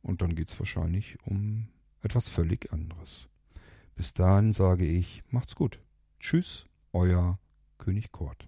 [SPEAKER 1] und dann geht's wahrscheinlich um etwas völlig anderes. Bis dahin sage ich, macht's gut. Tschüss, euer König Kort.